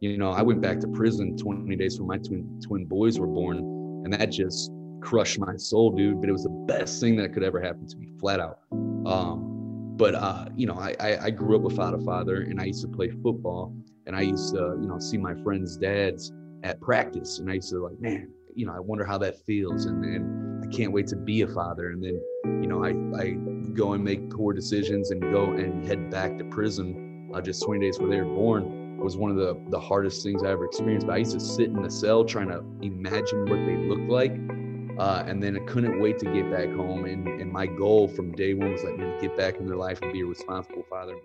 you know, I went back to prison 20 days when my twin twin boys were born, and that just crushed my soul, dude. But it was the best thing that could ever happen to me, flat out. Um, but uh, you know, I, I, I grew up without a father, and I used to play football, and I used to you know see my friends' dads at practice, and I used to like, man, you know, I wonder how that feels, and then I can't wait to be a father, and then you know, I I go and make poor decisions and go and head back to prison uh, just 20 days before they were born was one of the the hardest things I ever experienced. But I used to sit in the cell trying to imagine what they looked like uh, and then I couldn't wait to get back home. And, and my goal from day one was like, to get back in their life and be a responsible father.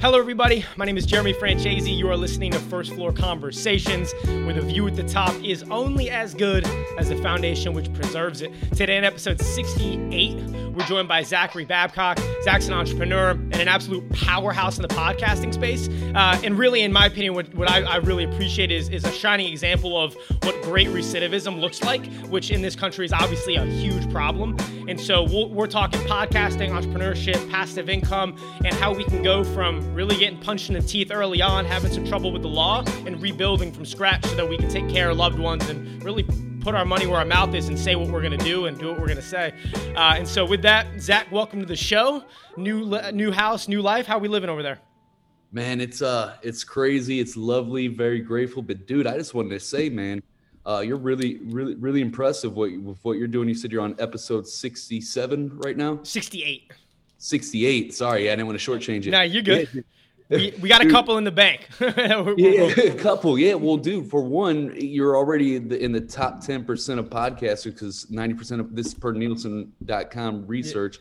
Hello, everybody. My name is Jeremy Franchese. You are listening to First Floor Conversations, where the view at the top is only as good as the foundation which preserves it. Today, in episode 68, we're joined by Zachary Babcock. Zach's an entrepreneur and an absolute powerhouse in the podcasting space. Uh, and really, in my opinion, what, what I, I, really appreciate is, is a shining example of what great recidivism looks like, which in this country is obviously a huge problem. And so we we are talking podcasting, entrepreneurship, passive income, and how we can go from really getting punched in the teeth early on, having some trouble with the law, and rebuilding from scratch so that we can take care of loved ones and really put our money where our mouth is and say what we're going to do and do what we're going to say. Uh, and so, with that, Zach, welcome to the show. New new house, new life. How are we living over there? Man, it's uh, it's crazy. It's lovely. Very grateful. But dude, I just wanted to say, man, uh, you're really, really, really impressive what, with what you're doing. You said you're on episode 67 right now. 68. 68. Sorry, I didn't want to shortchange it. No, you're good. Yeah. We, we, got a couple in the bank. yeah, a couple. Yeah, well, dude, for one, you're already in the, in the top 10% of podcasters because 90% of this per Nielsen.com research,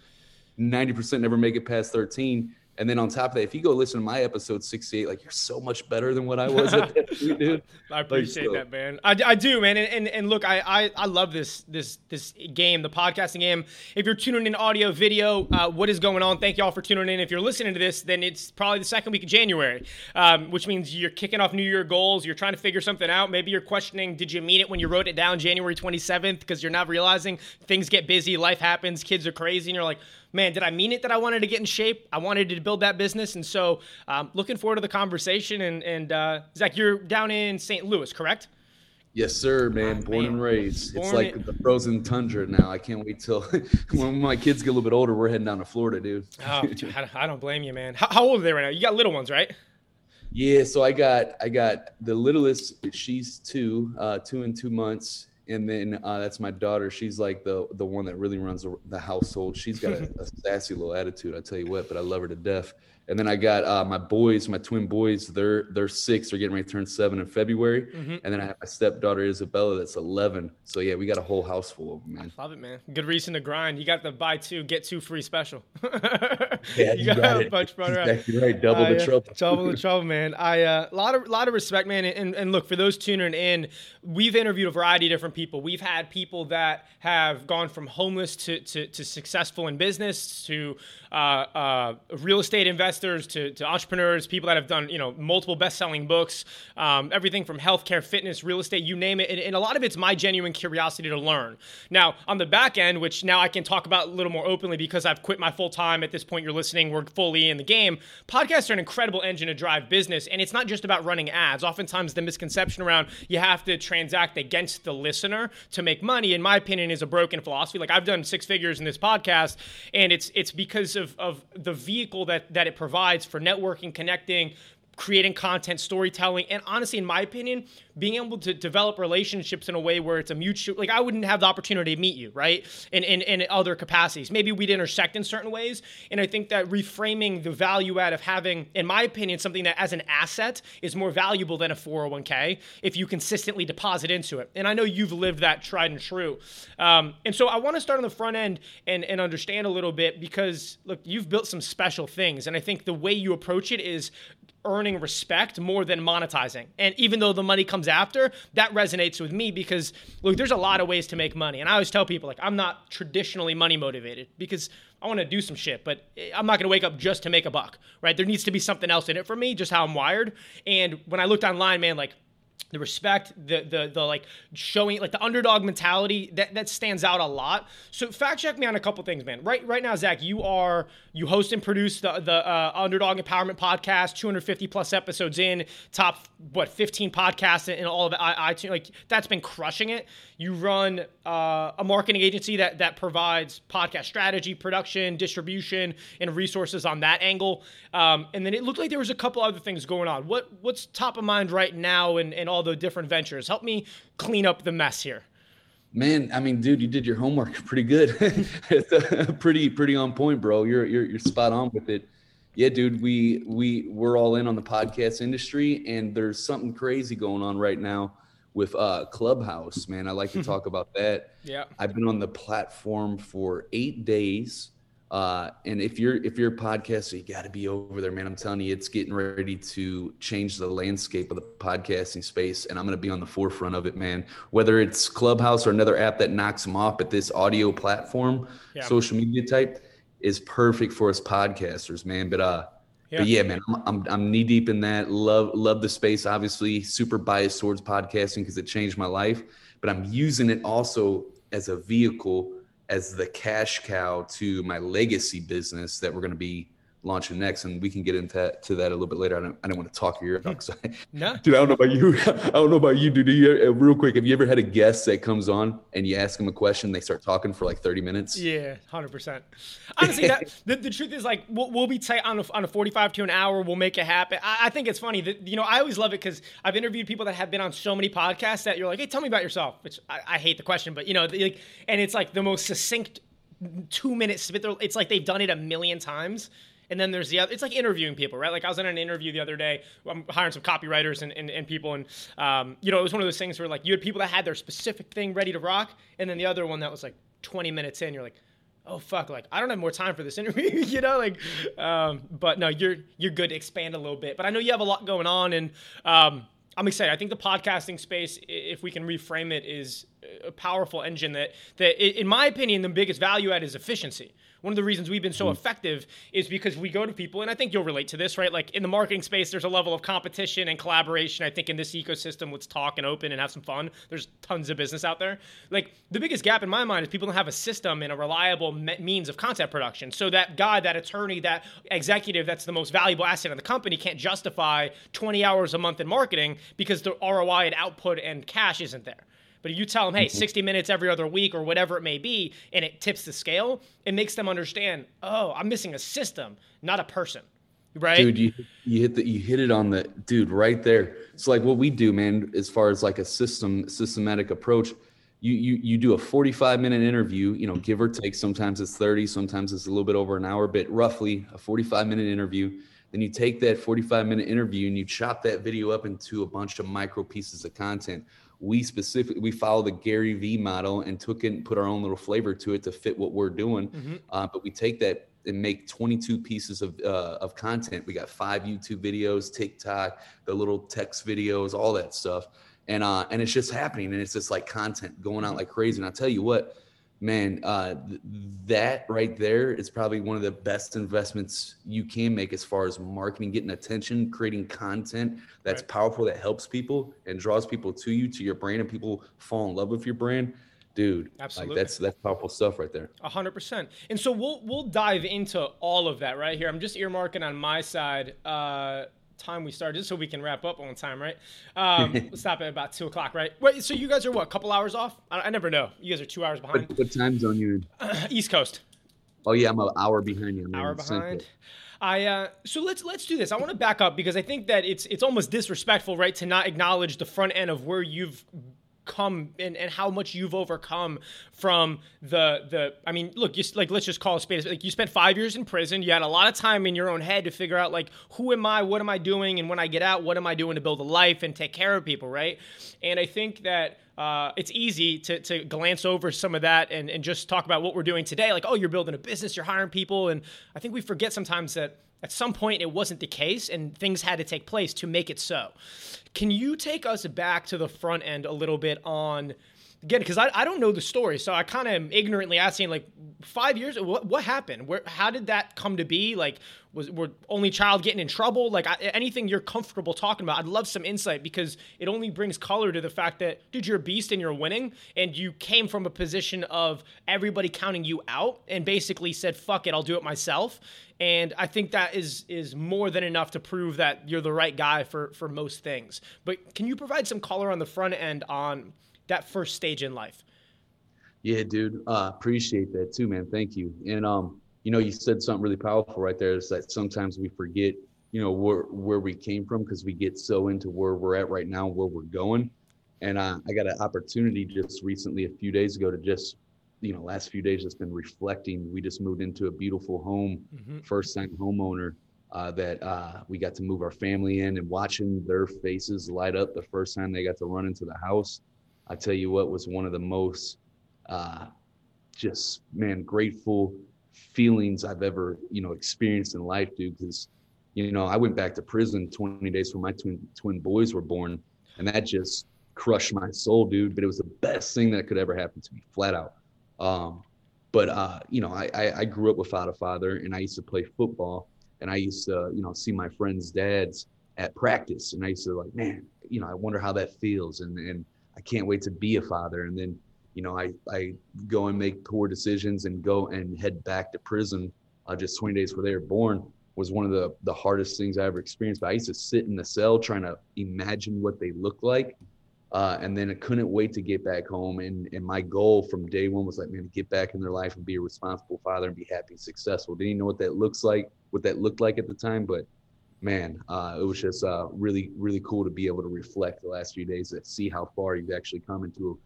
90% never make it past 13. And then on top of that, if you go listen to my episode 68, like you're so much better than what I was at that point, dude. I appreciate like, so. that, man. I, I do, man. And, and, and look, I, I, I love this this this game, the podcasting game. If you're tuning in audio, video, uh, what is going on? Thank you all for tuning in. If you're listening to this, then it's probably the second week of January, um, which means you're kicking off New Year goals. You're trying to figure something out. Maybe you're questioning, did you mean it when you wrote it down January 27th? Because you're not realizing things get busy, life happens, kids are crazy, and you're like, man, did I mean it that I wanted to get in shape? I wanted to build that business. And so um, looking forward to the conversation. And, and uh, Zach, you're down in St. Louis, correct? Yes, sir, man. Oh, Born man. and raised. Born it's like the frozen tundra now. I can't wait till when my kids get a little bit older, we're heading down to Florida, dude. oh, dude, I don't blame you, man. How, how old are they right now? You got little ones, right? Yeah, so I got I got the littlest. She's two, uh, two and two months, and then uh, that's my daughter. She's like the the one that really runs the household. She's got a, a sassy little attitude. I tell you what, but I love her to death. And then I got uh, my boys, my twin boys. They're they're six. They're getting ready to turn seven in February. Mm-hmm. And then I have my stepdaughter Isabella, that's eleven. So yeah, we got a whole house full of them, man. I love it, man. Good reason to grind. You got the buy two get two free special. yeah, you, got, got a bunch brother. Exactly right. Double uh, the trouble. Double the trouble, man. I a uh, lot of lot of respect, man. And, and look for those tuning in. We've interviewed a variety of different people. We've had people that have gone from homeless to to, to successful in business to uh, uh, real estate investors to, to entrepreneurs, people that have done you know multiple best-selling books, um, everything from healthcare, fitness, real estate, you name it. And, and, a lot of it's my genuine curiosity to learn. Now on the back end, which now I can talk about a little more openly because I've quit my full time. At this point, you're listening. We're fully in the game. Podcasts are an incredible engine to drive business, and it's not just about running ads. Oftentimes, the misconception around you have to transact against the listener to make money, in my opinion, is a broken philosophy. Like I've done six figures in this podcast, and it's it's because of of the vehicle that that it provides for networking, connecting, creating content, storytelling, and honestly, in my opinion, being able to develop relationships in a way where it's a mutual like I wouldn't have the opportunity to meet you, right? In, in in other capacities. Maybe we'd intersect in certain ways. And I think that reframing the value add of having, in my opinion, something that as an asset is more valuable than a 401k if you consistently deposit into it. And I know you've lived that tried and true. Um, and so I want to start on the front end and, and understand a little bit because look, you've built some special things. And I think the way you approach it is earning respect more than monetizing. And even though the money comes after, that resonates with me because look, there's a lot of ways to make money. And I always tell people like I'm not traditionally money motivated because I want to do some shit, but eh, I'm not going to wake up just to make a buck, right? There needs to be something else in it for me, just how I'm wired. And when I looked online, man, like the respect, the the the like showing like the underdog mentality that that stands out a lot. So fact check me on a couple things, man. Right right now, Zach, you are you host and produce the the uh, Underdog Empowerment podcast, 250 plus episodes in, top what 15 podcasts in all of iTunes. Like that's been crushing it. You run uh, a marketing agency that that provides podcast strategy, production, distribution, and resources on that angle. Um, and then it looked like there was a couple other things going on. What what's top of mind right now, and and all the different ventures? Help me clean up the mess here. Man, I mean, dude, you did your homework pretty good. it's pretty pretty on point, bro. You're you're you're spot on with it. Yeah, dude, we we we're all in on the podcast industry, and there's something crazy going on right now with uh Clubhouse. Man, I like to talk about that. Yeah, I've been on the platform for eight days. Uh, and if you're if you're a podcaster, you got to be over there, man. I'm telling you, it's getting ready to change the landscape of the podcasting space, and I'm going to be on the forefront of it, man. Whether it's Clubhouse or another app that knocks them off, but this audio platform, yeah. social media type, is perfect for us podcasters, man. But uh, yeah. but yeah, man, I'm, I'm I'm knee deep in that. Love love the space. Obviously, super biased towards podcasting because it changed my life. But I'm using it also as a vehicle as the cash cow to my legacy business that we're going to be launching next, and we can get into that, to that a little bit later. I don't, I don't want to talk your ear off. no, dude, I don't know about you. I don't know about you, dude. You, uh, real quick, have you ever had a guest that comes on and you ask them a question, they start talking for like thirty minutes? Yeah, hundred percent. Honestly, that the, the truth is like we'll, we'll be tight on a, on a forty-five to an hour. We'll make it happen. I, I think it's funny that you know I always love it because I've interviewed people that have been on so many podcasts that you're like, hey, tell me about yourself. Which I, I hate the question, but you know, like, and it's like the most succinct two minutes. It's like they've done it a million times and then there's the other, it's like interviewing people, right? Like I was in an interview the other day. I'm hiring some copywriters and, and, and people. And, um, you know, it was one of those things where like you had people that had their specific thing ready to rock. And then the other one that was like 20 minutes in, you're like, oh fuck, like I don't have more time for this interview, you know, like, um, but no, you're, you're good to expand a little bit, but I know you have a lot going on and, um, I'm excited. I think the podcasting space, if we can reframe it, is a powerful engine that, that in my opinion, the biggest value add is efficiency one of the reasons we've been so mm-hmm. effective is because we go to people, and I think you'll relate to this, right? Like in the marketing space, there's a level of competition and collaboration. I think in this ecosystem, let's talk and open and have some fun. There's tons of business out there. Like the biggest gap in my mind is people don't have a system and a reliable me- means of content production. So that guy, that attorney, that executive that's the most valuable asset in the company can't justify 20 hours a month in marketing because the ROI and output and cash isn't there. But if you tell them, hey, mm-hmm. 60 minutes every other week or whatever it may be, and it tips the scale, it makes them understand, oh, I'm missing a system, not a person. Right. Dude, you you hit the you hit it on the dude right there. It's like what we do, man, as far as like a system systematic approach. You, you you do a 45 minute interview, you know, give or take. Sometimes it's 30, sometimes it's a little bit over an hour, but roughly a 45 minute interview. Then you take that 45 minute interview and you chop that video up into a bunch of micro pieces of content we specifically we follow the Gary Vee model and took it and put our own little flavor to it to fit what we're doing. Mm-hmm. Uh, but we take that and make 22 pieces of uh, of content. We got five YouTube videos, TikTok, the little text videos, all that stuff, and uh, and it's just happening, and it's just like content going out mm-hmm. like crazy. And I tell you what, man, uh, th- that right there is probably one of the best investments you can make as far as marketing, getting attention, creating content that's right. powerful, that helps people and draws people to you, to your brand, and people fall in love with your brand. Dude, absolutely, like that's that's powerful stuff right there. A hundred percent. And so we'll we'll dive into all of that right here. I'm just earmarking on my side. Uh, time we started, just so we can wrap up on time, right? Um, we'll stop at about two o'clock, right? Wait, so you guys are what? A couple hours off? I, I never know. You guys are two hours behind. What, what time zone you in? East Coast. Oh yeah, I'm an hour behind you. I'm hour behind. Central. I uh, so let's let's do this. I want to back up because I think that it's it's almost disrespectful, right, to not acknowledge the front end of where you've come and, and how much you've overcome from the the I mean look just like let's just call it space like you spent five years in prison. You had a lot of time in your own head to figure out like who am I what am I doing and when I get out what am I doing to build a life and take care of people right? And I think that uh, it's easy to, to glance over some of that and, and just talk about what we're doing today. Like oh you're building a business you're hiring people and I think we forget sometimes that at some point, it wasn't the case, and things had to take place to make it so. Can you take us back to the front end a little bit on? Again, because I, I don't know the story, so I kind of am ignorantly asking, like, five years, what, what happened? Where, how did that come to be? Like, Was were only child getting in trouble? Like I, anything you're comfortable talking about, I'd love some insight because it only brings color to the fact that dude, you're a beast and you're winning, and you came from a position of everybody counting you out and basically said, "Fuck it, I'll do it myself." And I think that is is more than enough to prove that you're the right guy for for most things. But can you provide some color on the front end on that first stage in life? Yeah, dude. Uh, appreciate that too, man. Thank you. And um, you know, you said something really powerful right there. Is that sometimes we forget, you know, where where we came from because we get so into where we're at right now, where we're going. And uh, I got an opportunity just recently, a few days ago, to just, you know, last few days, just been reflecting. We just moved into a beautiful home, mm-hmm. first time homeowner. Uh, that uh, we got to move our family in and watching their faces light up the first time they got to run into the house. I tell you what was one of the most uh, just man grateful feelings I've ever you know experienced in life, dude. Because you know I went back to prison 20 days when my twin twin boys were born, and that just crushed my soul, dude. But it was the best thing that could ever happen to me, flat out. Um, but uh, you know, I, I, I grew up without a father, and I used to play football, and I used to you know see my friends' dads at practice, and I used to like, man, you know, I wonder how that feels, and and I can't wait to be a father, and then you know, I, I go and make poor decisions and go and head back to prison uh, just 20 days before they were born was one of the, the hardest things I ever experienced. But I used to sit in the cell trying to imagine what they look like. Uh, and then I couldn't wait to get back home. And, and my goal from day one was like, man, to get back in their life and be a responsible father and be happy and successful. Didn't even know what that looks like, what that looked like at the time. But man, uh, it was just uh, really, really cool to be able to reflect the last few days and see how far you've actually come into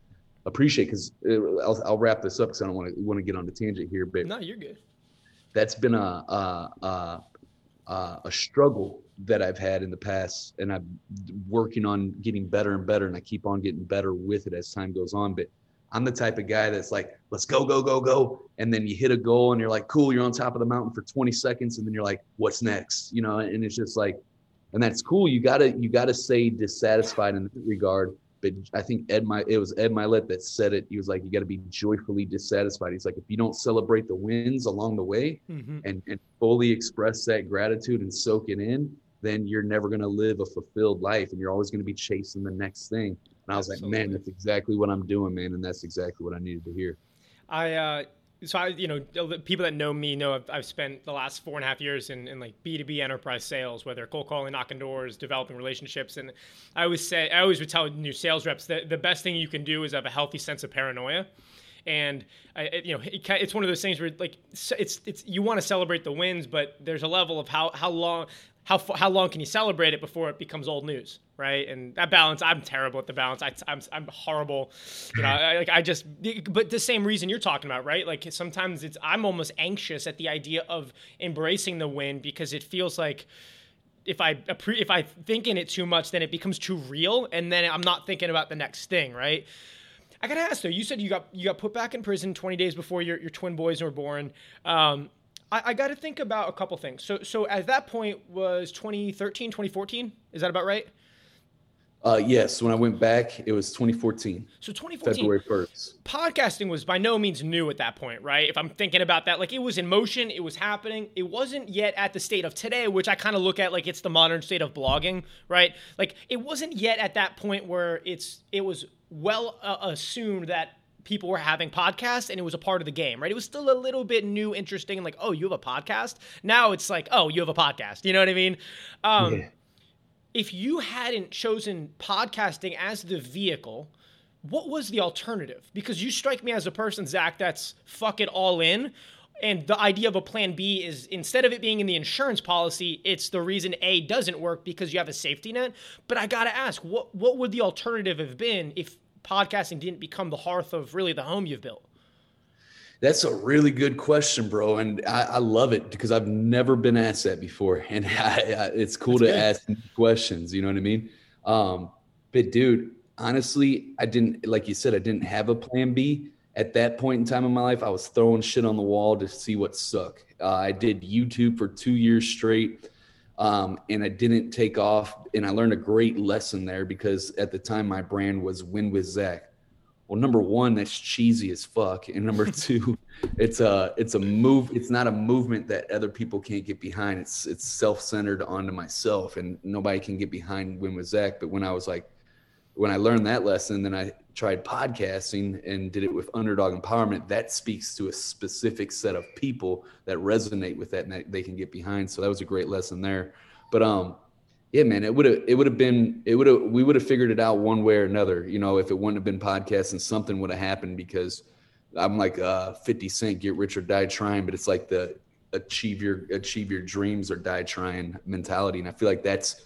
appreciate because uh, I'll, I'll, wrap this up because I don't want to want to get on the tangent here, but no, you're good. That's been a, a a, a a struggle that I've had in the past, and I'm working on getting better and better, and I keep on getting better with it as time goes on. But I'm the type of guy that's like, let's go, go, go, go. And then you hit a goal and you're like, cool, you're on top of the mountain for 20 seconds. And then you're like, what's next? You know, and it's just like, and that's cool. You gotta, you gotta stay dissatisfied in that regard but I think Ed my it was Ed Mylett that said it. He was like, you got to be joyfully dissatisfied. He's like, if you don't celebrate the wins along the way mm-hmm. and, and fully express that gratitude and soak it in, then you're never going to live a fulfilled life and you're always going to be chasing the next thing. And I was Absolutely. like, man, that's exactly what I'm doing, man. And that's exactly what I needed to hear. I, uh, so I, you know, people that know me know I've, I've, spent the last four and a half years in, in like B two B enterprise sales, whether cold calling, knocking doors, developing relationships, and I always say, I always would tell new sales reps that the best thing you can do is have a healthy sense of paranoia, and I, you know, it, it's one of those things where like it's it's you want to celebrate the wins, but there's a level of how how long how how long can you celebrate it before it becomes old news, right? And that balance, I'm terrible at the balance. I, I'm, I'm horrible, you know. I, like I just, but the same reason you're talking about, right? Like sometimes it's I'm almost anxious at the idea of embracing the win because it feels like if I if I think in it too much, then it becomes too real, and then I'm not thinking about the next thing, right? I gotta ask though. You said you got you got put back in prison 20 days before your, your twin boys were born. Um, I, I got to think about a couple things. So, so at that point was 2013, 2014. Is that about right? Uh, yes, when I went back, it was 2014. So 2014, February 1st. Podcasting was by no means new at that point, right? If I'm thinking about that, like it was in motion, it was happening. It wasn't yet at the state of today, which I kind of look at like it's the modern state of blogging, right? Like it wasn't yet at that point where it's it was well uh, assumed that people were having podcasts and it was a part of the game, right? It was still a little bit new, interesting, and like, oh, you have a podcast? Now it's like, oh, you have a podcast. You know what I mean? Um, yeah. If you hadn't chosen podcasting as the vehicle, what was the alternative? Because you strike me as a person, Zach, that's fuck it all in. And the idea of a plan B is instead of it being in the insurance policy, it's the reason A doesn't work because you have a safety net. But I gotta ask, what what would the alternative have been if podcasting didn't become the hearth of really the home you've built? That's a really good question, bro, and I, I love it because I've never been asked that before, and I, I, it's cool That's to good. ask questions. You know what I mean? Um, but dude, honestly, I didn't like you said. I didn't have a plan B at that point in time in my life. I was throwing shit on the wall to see what stuck. Uh, I did YouTube for two years straight um, and I didn't take off. And I learned a great lesson there because at the time my brand was Win with Zach. Well, number one, that's cheesy as fuck, and number two, it's a it's a move. It's not a movement that other people can't get behind. It's it's self centered onto myself, and nobody can get behind Win with Zach. But when I was like, when I learned that lesson, then I tried podcasting and did it with underdog empowerment. That speaks to a specific set of people that resonate with that and that they can get behind. So that was a great lesson there. But um, yeah, man, it would have it would have been it would have we would have figured it out one way or another. You know, if it wouldn't have been podcasts podcasting, something would have happened because I'm like uh 50 Cent, get rich or die trying, but it's like the achieve your achieve your dreams or die trying mentality. And I feel like that's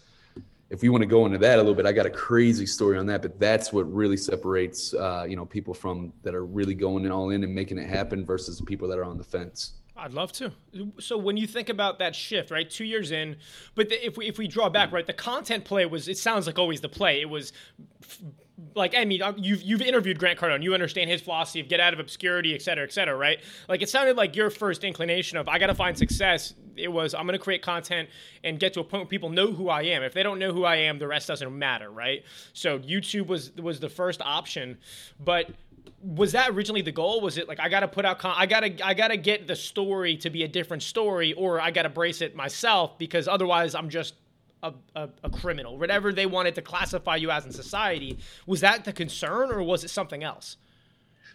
if we want to go into that a little bit, I got a crazy story on that, but that's what really separates uh, you know people from that are really going in all in and making it happen versus people that are on the fence. I'd love to. So when you think about that shift, right, two years in, but the, if we if we draw back, mm. right, the content play was it sounds like always the play. It was like I mean, you've you've interviewed Grant Cardone, you understand his philosophy of get out of obscurity, et cetera, et cetera, right? Like it sounded like your first inclination of I got to find success. It was I'm going to create content and get to a point where people know who I am. If they don't know who I am, the rest doesn't matter, right? So YouTube was was the first option, but was that originally the goal? Was it like I got to put out con- I got to I got to get the story to be a different story or I got to brace it myself because otherwise I'm just a, a, a, criminal, whatever they wanted to classify you as in society. Was that the concern or was it something else?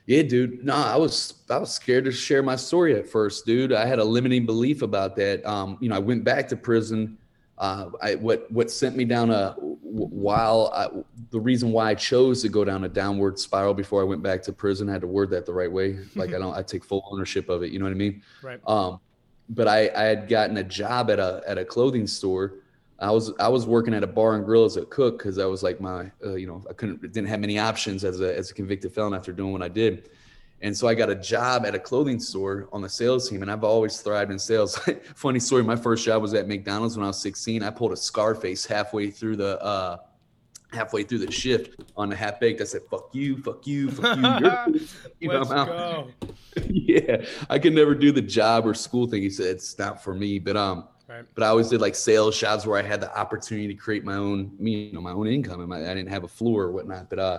Yeah, dude. No, I was I was scared to share my story at first, dude. I had a limiting belief about that. Um, you know, I went back to prison uh, I, what what sent me down a while I, the reason why I chose to go down a downward spiral before I went back to prison I had to word that the right way. Like I don't I take full ownership of it you know what I mean? Right. Um but I I had gotten a job at a at a clothing store. I was I was working at a bar and grill as a cook because I was like my uh, you know I couldn't didn't have many options as a as a convicted felon after doing what I did and so I got a job at a clothing store on the sales team, and I've always thrived in sales. Funny story: my first job was at McDonald's when I was 16. I pulled a Scarface halfway through the uh, halfway through the shift on the half baked. I said, "Fuck you, fuck you, fuck you." you know, Let's go. yeah, I could never do the job or school thing. He said it's not for me, but um. Right. But I always did like sales jobs where I had the opportunity to create my own, you know, my own income, and my, I didn't have a floor or whatnot, but uh,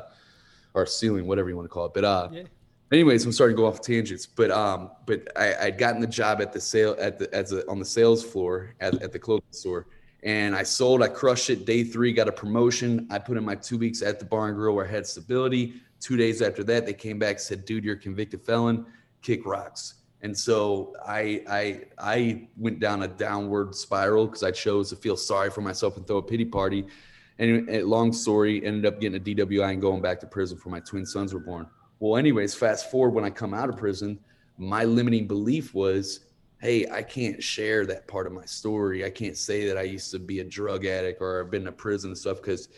or ceiling, whatever you want to call it. But uh, yeah anyways, I'm starting to go off tangents, but um, but I, I'd gotten the job at the sale at the as a, on the sales floor at, at the clothing store, and I sold. I crushed it. Day three, got a promotion. I put in my two weeks at the bar and grill where I had stability. Two days after that, they came back said, "Dude, you're a convicted felon. Kick rocks." And so I I I went down a downward spiral because I chose to feel sorry for myself and throw a pity party. And, and long story, ended up getting a DWI and going back to prison for my twin sons were born. Well, anyways, fast forward when I come out of prison, my limiting belief was, hey, I can't share that part of my story. I can't say that I used to be a drug addict or I've been to prison and stuff because,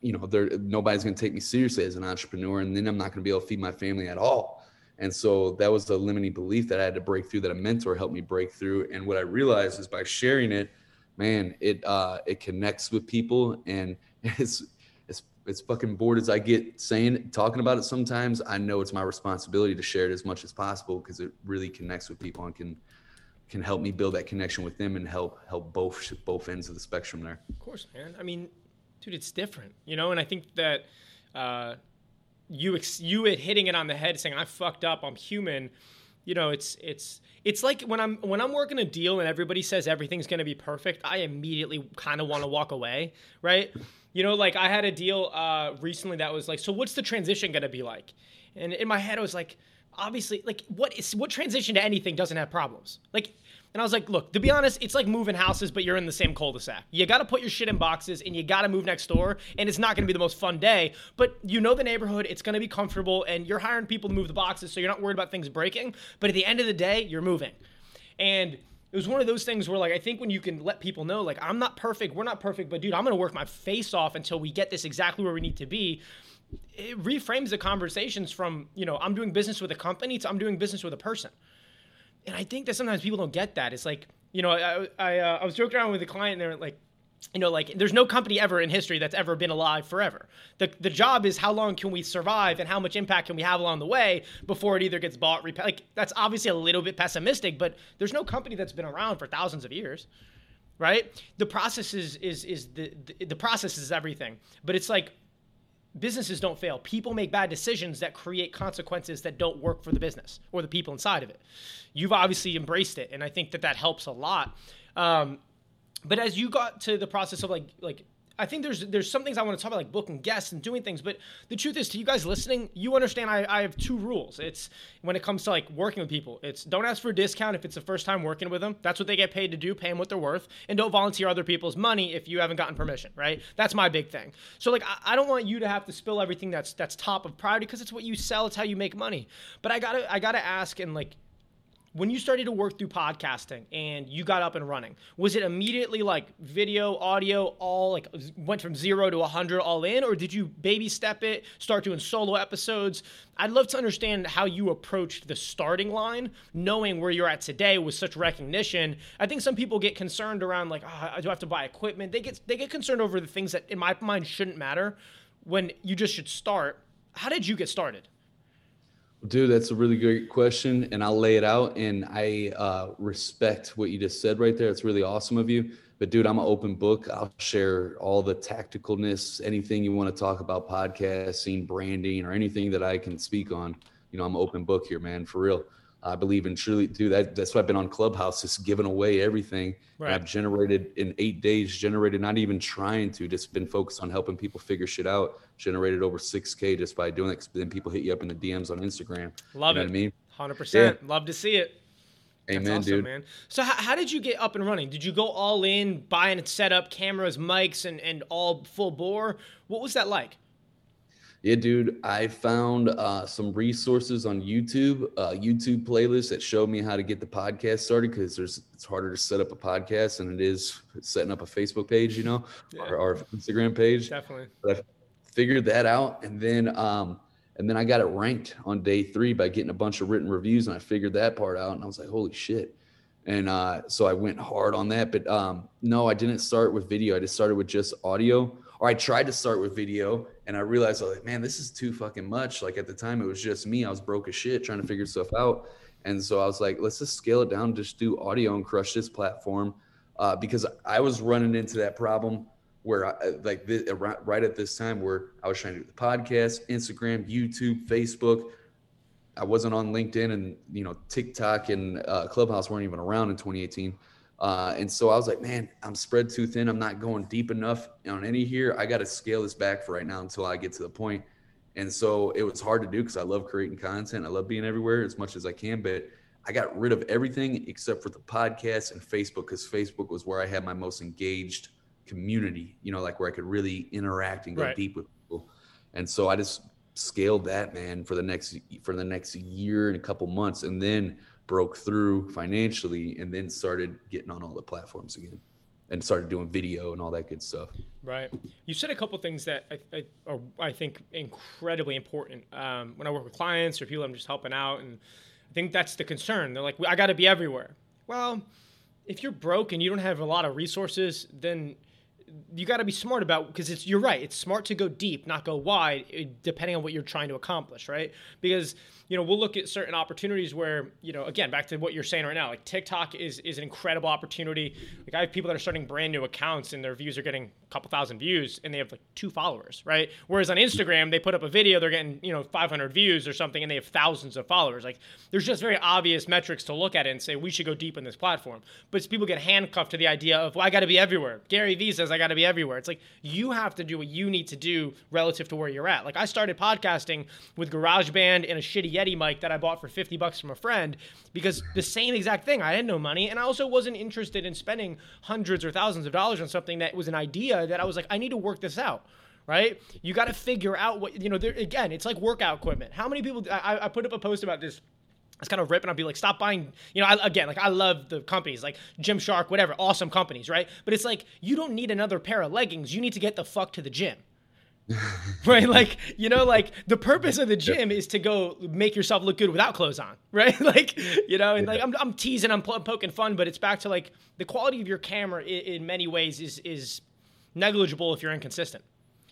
you know, there nobody's going to take me seriously as an entrepreneur, and then I'm not going to be able to feed my family at all. And so that was the limiting belief that I had to break through. That a mentor helped me break through. And what I realized is by sharing it, man, it uh, it connects with people, and it's as fucking bored as I get saying talking about it sometimes, I know it's my responsibility to share it as much as possible because it really connects with people and can can help me build that connection with them and help help both both ends of the spectrum there. Of course, man. I mean, dude, it's different, you know. And I think that uh, you ex- you hitting it on the head, saying I fucked up, I'm human. You know, it's it's it's like when I'm when I'm working a deal and everybody says everything's going to be perfect, I immediately kind of want to walk away, right? You know, like I had a deal uh, recently that was like, so what's the transition going to be like? And in my head, I was like, obviously, like what is what transition to anything doesn't have problems? Like, and I was like, look, to be honest, it's like moving houses, but you're in the same cul-de-sac. You got to put your shit in boxes, and you got to move next door, and it's not going to be the most fun day. But you know the neighborhood, it's going to be comfortable, and you're hiring people to move the boxes, so you're not worried about things breaking. But at the end of the day, you're moving, and it was one of those things where like I think when you can let people know like I'm not perfect, we're not perfect, but dude, I'm gonna work my face off until we get this exactly where we need to be. It reframes the conversations from you know I'm doing business with a company to I'm doing business with a person, and I think that sometimes people don't get that. It's like you know I I, uh, I was joking around with a client and they're like you know, like there's no company ever in history that's ever been alive forever. The the job is how long can we survive and how much impact can we have along the way before it either gets bought, rep- like that's obviously a little bit pessimistic, but there's no company that's been around for thousands of years. Right? The process is is is the the, the process is everything. But it's like businesses don't fail. People make bad decisions that create consequences that don't work for the business or the people inside of it. You've obviously embraced it, and I think that that helps a lot. Um, but as you got to the process of like like I think there's there's some things I want to talk about like booking guests and doing things, but the truth is to you guys listening, you understand I, I have two rules. It's when it comes to like working with people, it's don't ask for a discount if it's the first time working with them. That's what they get paid to do, pay them what they're worth, and don't volunteer other people's money if you haven't gotten permission, right? That's my big thing. So like I, I don't want you to have to spill everything that's that's top of priority because it's what you sell, it's how you make money. But I gotta I gotta ask and like when you started to work through podcasting and you got up and running was it immediately like video audio all like went from zero to 100 all in? Or did you baby step it start doing solo episodes? I'd love to understand how you approached the starting line knowing where you're at today with such recognition. I think some people get concerned around like oh, do i have to buy equipment? They get they get concerned over the things that in my mind shouldn't matter when you just should start. How did you get started Dude, that's a really great question, and I'll lay it out. And I uh, respect what you just said right there. It's really awesome of you. But dude, I'm an open book. I'll share all the tacticalness, anything you want to talk about, podcasting, branding, or anything that I can speak on. You know, I'm an open book here, man, for real. I believe in truly, dude. That, that's why I've been on Clubhouse, just giving away everything. Right. I've generated in eight days, generated not even trying to, just been focused on helping people figure shit out. Generated over six k just by doing it. Then people hit you up in the DMs on Instagram. Love you know it. I mean, hundred yeah. percent. Love to see it. Amen, awesome, dude. Man. So how, how, did you get up and running? Did you go all in, buying and set up cameras, mics, and and all full bore? What was that like? Yeah, dude, I found uh, some resources on YouTube, uh, YouTube playlists that showed me how to get the podcast started because there's it's harder to set up a podcast than it is setting up a Facebook page, you know, yeah. or, or, Instagram page. Definitely. But I figured that out, and then um, and then I got it ranked on day three by getting a bunch of written reviews, and I figured that part out, and I was like, holy shit. And uh, so I went hard on that, but um, no, I didn't start with video. I just started with just audio or I tried to start with video and I realized like, man, this is too fucking much. Like at the time it was just me. I was broke as shit trying to figure stuff out. And so I was like, let's just scale it down, just do audio and crush this platform. Uh, because I was running into that problem where I, like this, right at this time where I was trying to do the podcast, Instagram, YouTube, Facebook. I wasn't on LinkedIn and, you know, TikTok and uh, Clubhouse weren't even around in 2018. Uh, and so I was like, man, I'm spread too thin. I'm not going deep enough on any here. I got to scale this back for right now until I get to the point. And so it was hard to do because I love creating content. I love being everywhere as much as I can. But I got rid of everything except for the podcast and Facebook because Facebook was where I had my most engaged community, you know, like where I could really interact and go right. deep with people. And so I just scaled that, man, for the next for the next year and a couple months. And then broke through financially and then started getting on all the platforms again and started doing video and all that good stuff. Right. You said a couple things that I, I, are, I think incredibly important um, when I work with clients or people I'm just helping out. And I think that's the concern. They're like, I got to be everywhere. Well, if you're broke and you don't have a lot of resources, then you got to be smart about because it's you're right. It's smart to go deep, not go wide, eh, depending on what you're trying to accomplish, right? Because you know, we'll look at certain opportunities where, you know, again, back to what you're saying right now, like TikTok is is an incredible opportunity. Like I have people that are starting brand new accounts and their views are getting couple thousand views and they have like two followers, right? Whereas on Instagram, they put up a video, they're getting, you know, 500 views or something and they have thousands of followers. Like there's just very obvious metrics to look at and say we should go deep in this platform. But people get handcuffed to the idea of, well, I got to be everywhere. Gary Vee says I got to be everywhere. It's like you have to do what you need to do relative to where you're at. Like I started podcasting with GarageBand and a shitty Yeti mic that I bought for 50 bucks from a friend because the same exact thing. I had no money and I also wasn't interested in spending hundreds or thousands of dollars on something that was an idea that I was like, I need to work this out right? You got to figure out what you know. There, again, it's like workout equipment. How many people? I, I put up a post about this. It's kind of ripping. I'll be like, stop buying. You know, I, again, like I love the companies like Gymshark, whatever, awesome companies, right? But it's like you don't need another pair of leggings. You need to get the fuck to the gym. right like you know like the purpose of the gym is to go make yourself look good without clothes on right like you know and like I'm, I'm teasing I'm, I'm poking fun but it's back to like the quality of your camera in, in many ways is is negligible if you're inconsistent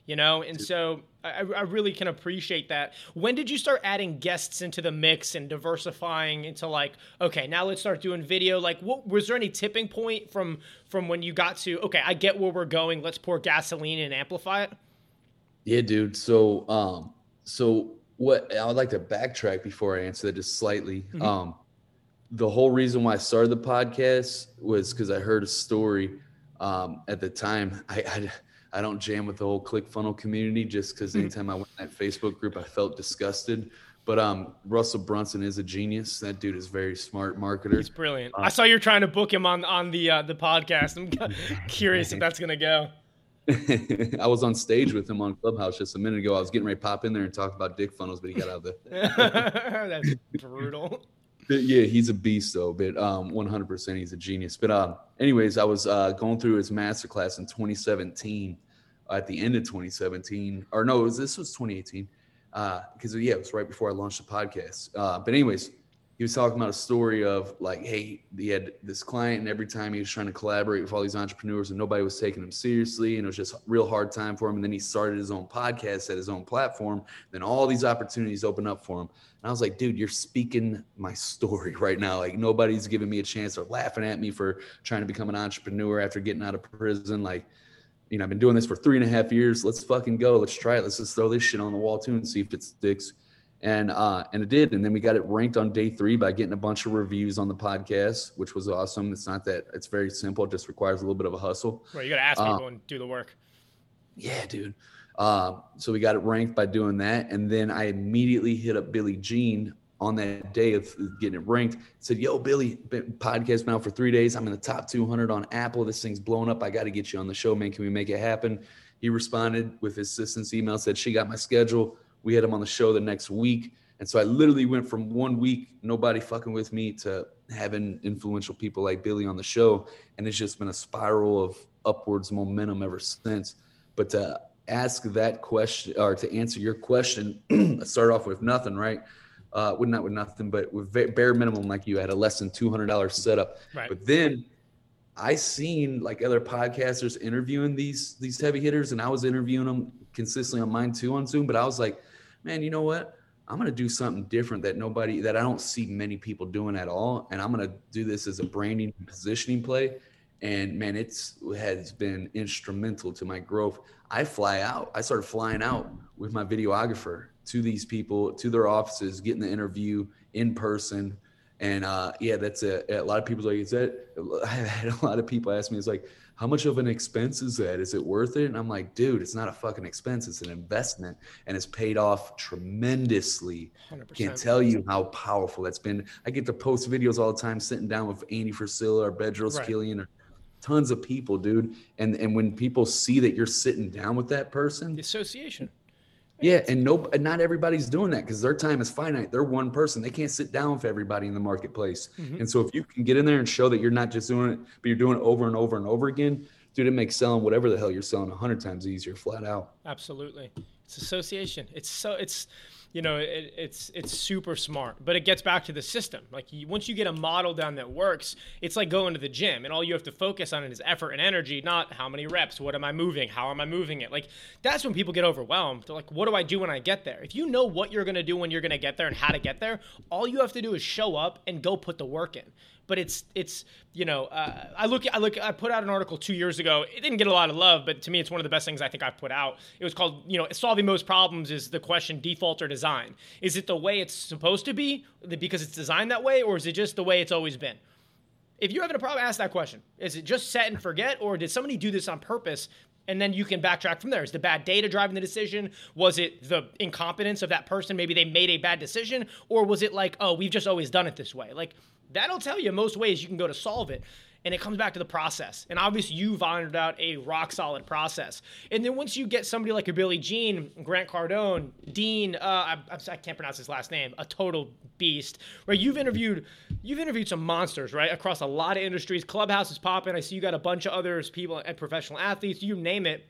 you know and so I, I really can appreciate that when did you start adding guests into the mix and diversifying into like okay now let's start doing video like what was there any tipping point from from when you got to okay i get where we're going let's pour gasoline and amplify it Yeah, dude. So, um, so what I would like to backtrack before I answer that just slightly. Mm-hmm. Um, the whole reason why I started the podcast was because I heard a story. Um, at the time, I, I, I don't jam with the whole ClickFunnels community just because mm-hmm. anytime I went in that Facebook group, I felt disgusted. But um, Russell Brunson is a genius. That dude is very smart marketer. He's brilliant. Uh, I saw you're trying to book him on on the uh, the podcast. I'm curious if that's gonna go. I was on stage with him on Clubhouse just a minute ago. I was getting ready to pop in there and talk about dick funnels, but he got out of the. That's brutal. Yeah, he's a beast though. But um, 100% he's a genius. But um, anyways, I was uh, going through his masterclass in 2017. At the end of 2017, or no, was, this was 2018. Because uh, yeah, it was right before I launched the podcast. Uh, but anyways, he was talking about a story of like, hey, he had this client, and every time he was trying to collaborate with all these entrepreneurs, and nobody was taking him seriously, and it was just real hard time for him. And then he started his own podcast at his own platform. Then all these opportunities opened up for him. And I was like, dude, you're speaking my story right now. Like nobody's giving me a chance or laughing at me for trying to become an entrepreneur after getting out of prison. Like, you know, I've been doing this for three and a half years. Let's fucking go. Let's try it. Let's just throw this shit on the wall too and see if it sticks and uh, and it did. And then we got it ranked on day three by getting a bunch of reviews on the podcast, which was awesome. It's not that it's very simple; it just requires a little bit of a hustle. Right, you got to ask uh, people and do the work. Yeah, dude. Uh, so we got it ranked by doing that, and then I immediately hit up Billy Gene on that day of getting it ranked. Said, "Yo, Billy, podcast now for three days. I'm in the top 200 on Apple. This thing's blown up. I got to get you on the show, man. Can we make it happen?" He responded with his assistant's email. Said she got my schedule we had him on the show the next week. And so I literally went from one week, nobody fucking with me, to having influential people like Billy on the show. And it's just been a spiral of upwards momentum ever since. But to ask that question or to answer your question, I start off with nothing, right? Uh, well, not with nothing, but with bare minimum, like you had a less than $200 setup. Right. But then I seen like other podcasters interviewing these these heavy hitters, and I was interviewing them consistently on mine too on Zoom. But I was like, man, you know what? I'm going to do something different that nobody, that I don't see many people doing at all. And I'm going to do this as a branding and positioning play. And man, it's has been instrumental to my growth. I fly out. I started flying out with my videographer to these people, to their offices, getting the interview in person. And uh, yeah, that's a, a lot of people like, is that, I had a lot of people ask me, it's like, how much of an expense is that? Is it worth it? And I'm like, dude, it's not a fucking expense. It's an investment and it's paid off tremendously. 100%. Can't tell you how powerful that's been. I get to post videos all the time sitting down with Andy Frisella or Bedros right. Keuilian or tons of people, dude. And and when people see that you're sitting down with that person, the association. Yeah, and no, not everybody's doing that because their time is finite. They're one person; they can't sit down for everybody in the marketplace. Mm-hmm. And so, if you can get in there and show that you're not just doing it, but you're doing it over and over and over again, dude, it makes selling whatever the hell you're selling a hundred times easier, flat out. Absolutely, it's association. It's so it's you know, it, it's it's super smart. But it gets back to the system. Like you, once you get a model down that works, it's like going to the gym, and all you have to focus on is effort and energy, not how many reps, what am I moving, how am I moving it. Like that's when people get overwhelmed. They're like, what do I do when I get there? If you know what you're gonna do when you're gonna get there and how to get there, all you have to do is show up and go put the work in but it's it's you know uh, I look I look I put out an article two years ago. It didn't get a lot of love, but to me, it's one of the best things I think I've put out. It was called you know solving most problems is the question default or design. Is it the way it's supposed to be because it's designed that way, or is it just the way it's always been? If you're having a problem, ask that question. Is it just set and forget, or did somebody do this on purpose and then you can backtrack from there. Is the bad data driving the decision? Was it the incompetence of that person? Maybe they made a bad decision, or was it like, oh, we've just always done it this way? Like that'll tell you most ways you can go to solve it. And it comes back to the process. And obviously, you've ironed out a rock solid process. And then once you get somebody like a Billy Gene, Grant Cardone, Dean, uh, I, I, can't pronounce his last name, a total beast, right? You've interviewed, you've interviewed some monsters, right, across a lot of industries. Clubhouse is popping. I see you got a bunch of others, people and professional athletes. You name it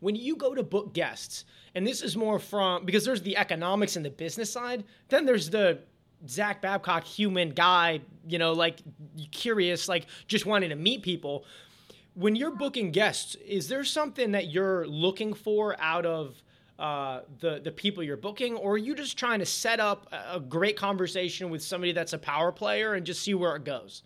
when you go to book guests, and this is more from because there's the economics and the business side, then there's the Zach Babcock, human guy, you know, like curious, like just wanting to meet people. When you're booking guests, is there something that you're looking for out of uh, the the people you're booking, or are you just trying to set up a great conversation with somebody that's a power player and just see where it goes?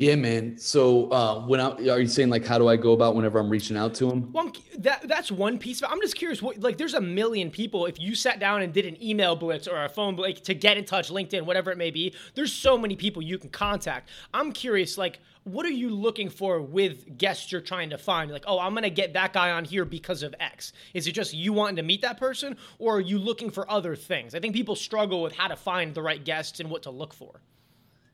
Yeah, man. So uh, when I, are you saying like how do I go about whenever I'm reaching out to them? Well, that that's one piece. But I'm just curious. What, like, there's a million people. If you sat down and did an email blitz or a phone blitz to get in touch, LinkedIn, whatever it may be, there's so many people you can contact. I'm curious. Like, what are you looking for with guests you're trying to find? Like, oh, I'm gonna get that guy on here because of X. Is it just you wanting to meet that person, or are you looking for other things? I think people struggle with how to find the right guests and what to look for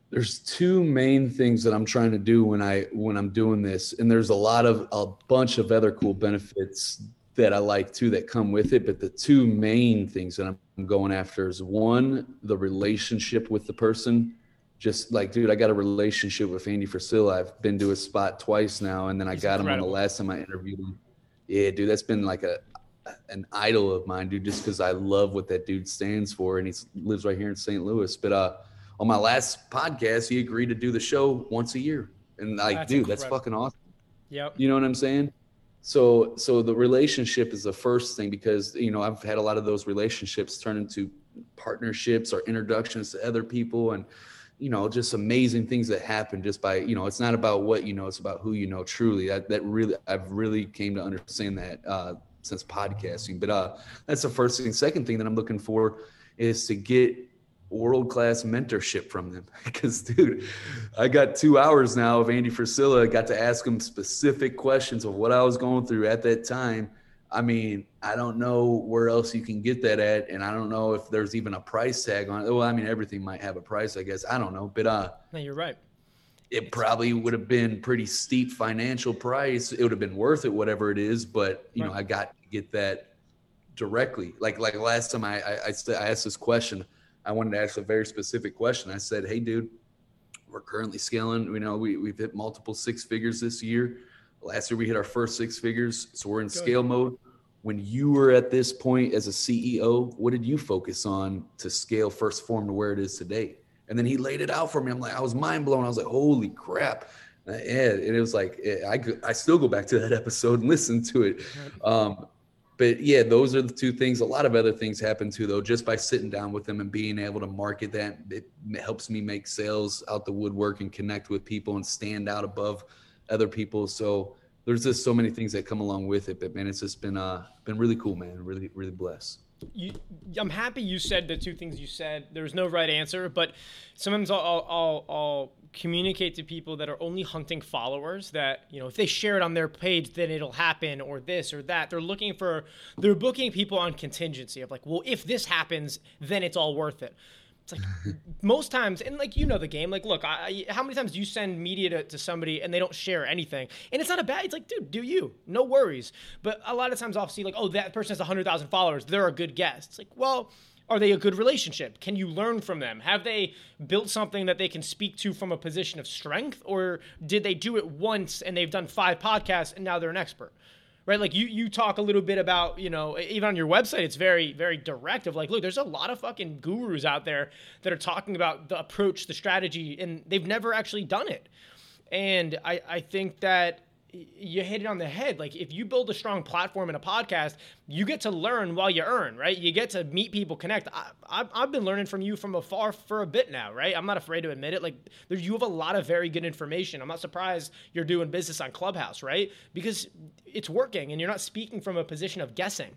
there's two main things that I'm trying to do when I when I'm doing this, and there's a lot of a bunch of other cool benefits that I like too that come with it. But the two main things that I'm going after is one, the relationship with the person. Just like, dude, I got a relationship with Andy Frisella. I've been to his spot twice now, and then I He's got incredible. him on the last time I interviewed him. Yeah, dude, that's been like a an idol of mine, dude, just because I love what that dude stands for, and he lives right here in St. Louis. But uh, on my last podcast, he agreed to do the show once a year. And like, that's dude, incredible. that's fucking awesome. Yep. You know what I'm saying? So so the relationship is the first thing because you know I've had a lot of those relationships turn into partnerships or introductions to other people and you know just amazing things that happen just by you know it's not about what you know it's about who you know truly that that really I've really came to understand that uh since podcasting but uh that's the first thing second thing that I'm looking for is to get world class mentorship from them. Because, dude, I got two hours now of Andy Frisella. I got to ask him specific questions of what I was going through at that time. I mean, I don't know where else you can get that at, and I don't know if there's even a price tag on it. Well, I mean, everything might have a price, I guess. I don't know, but uh, no, you're right. It probably would have been pretty steep financial price. It would have been worth it, whatever it is. But you right. know, I got to get that directly. Like like last time, I I, I, I asked this question I wanted to ask a very specific question. I said, "Hey, dude, we're currently scaling. You know, we we've hit multiple six figures this year. Last year we hit our first six figures, so we're in scale mode. When you were at this point as a CEO, what did you focus on to scale 1st Phorm to where it is today?" And then he laid it out for me. I'm like, I was mind blown. I was like, "Holy crap!" And it was like I could, I still go back to that episode and listen to it. Um, but yeah, those are the two things. A lot of other things happen too, though. Just by sitting down with them and being able to market that, it helps me make sales out the woodwork and connect with people and stand out above other people. So there's just so many things that come along with it. But man, it's just been uh been really cool, man. Really, really blessed. You, I'm happy you said the two things you said. There's no right answer, but sometimes I'll, I'll, I'll communicate to people that are only hunting followers that you know if they share it on their page then it'll happen or this or that they're looking for they're booking people on contingency of like well if this happens then it's all worth it it's like most times and like you know the game like look I, how many times do you send media to, to somebody and they don't share anything and it's not a bad it's like dude do you no worries but a lot of times i'll see like oh that person has 100000 followers they're a good guest it's like well are they a good relationship? Can you learn from them? Have they built something that they can speak to from a position of strength? Or did they do it once and they've done five podcasts and now they're an expert? Right? Like you you talk a little bit about, you know, even on your website, it's very, very direct of like, look, there's a lot of fucking gurus out there that are talking about the approach, the strategy, and they've never actually done it. And I, I think that you hit it on the head. Like if you build a strong platform in a podcast, you get to learn while you earn, right? You get to meet people, connect. I, have been learning from you from afar for a bit now, right? I'm not afraid to admit it. Like there, you have a lot of very good information. I'm not surprised you're doing business on Clubhouse, right? Because it's working, and you're not speaking from a position of guessing,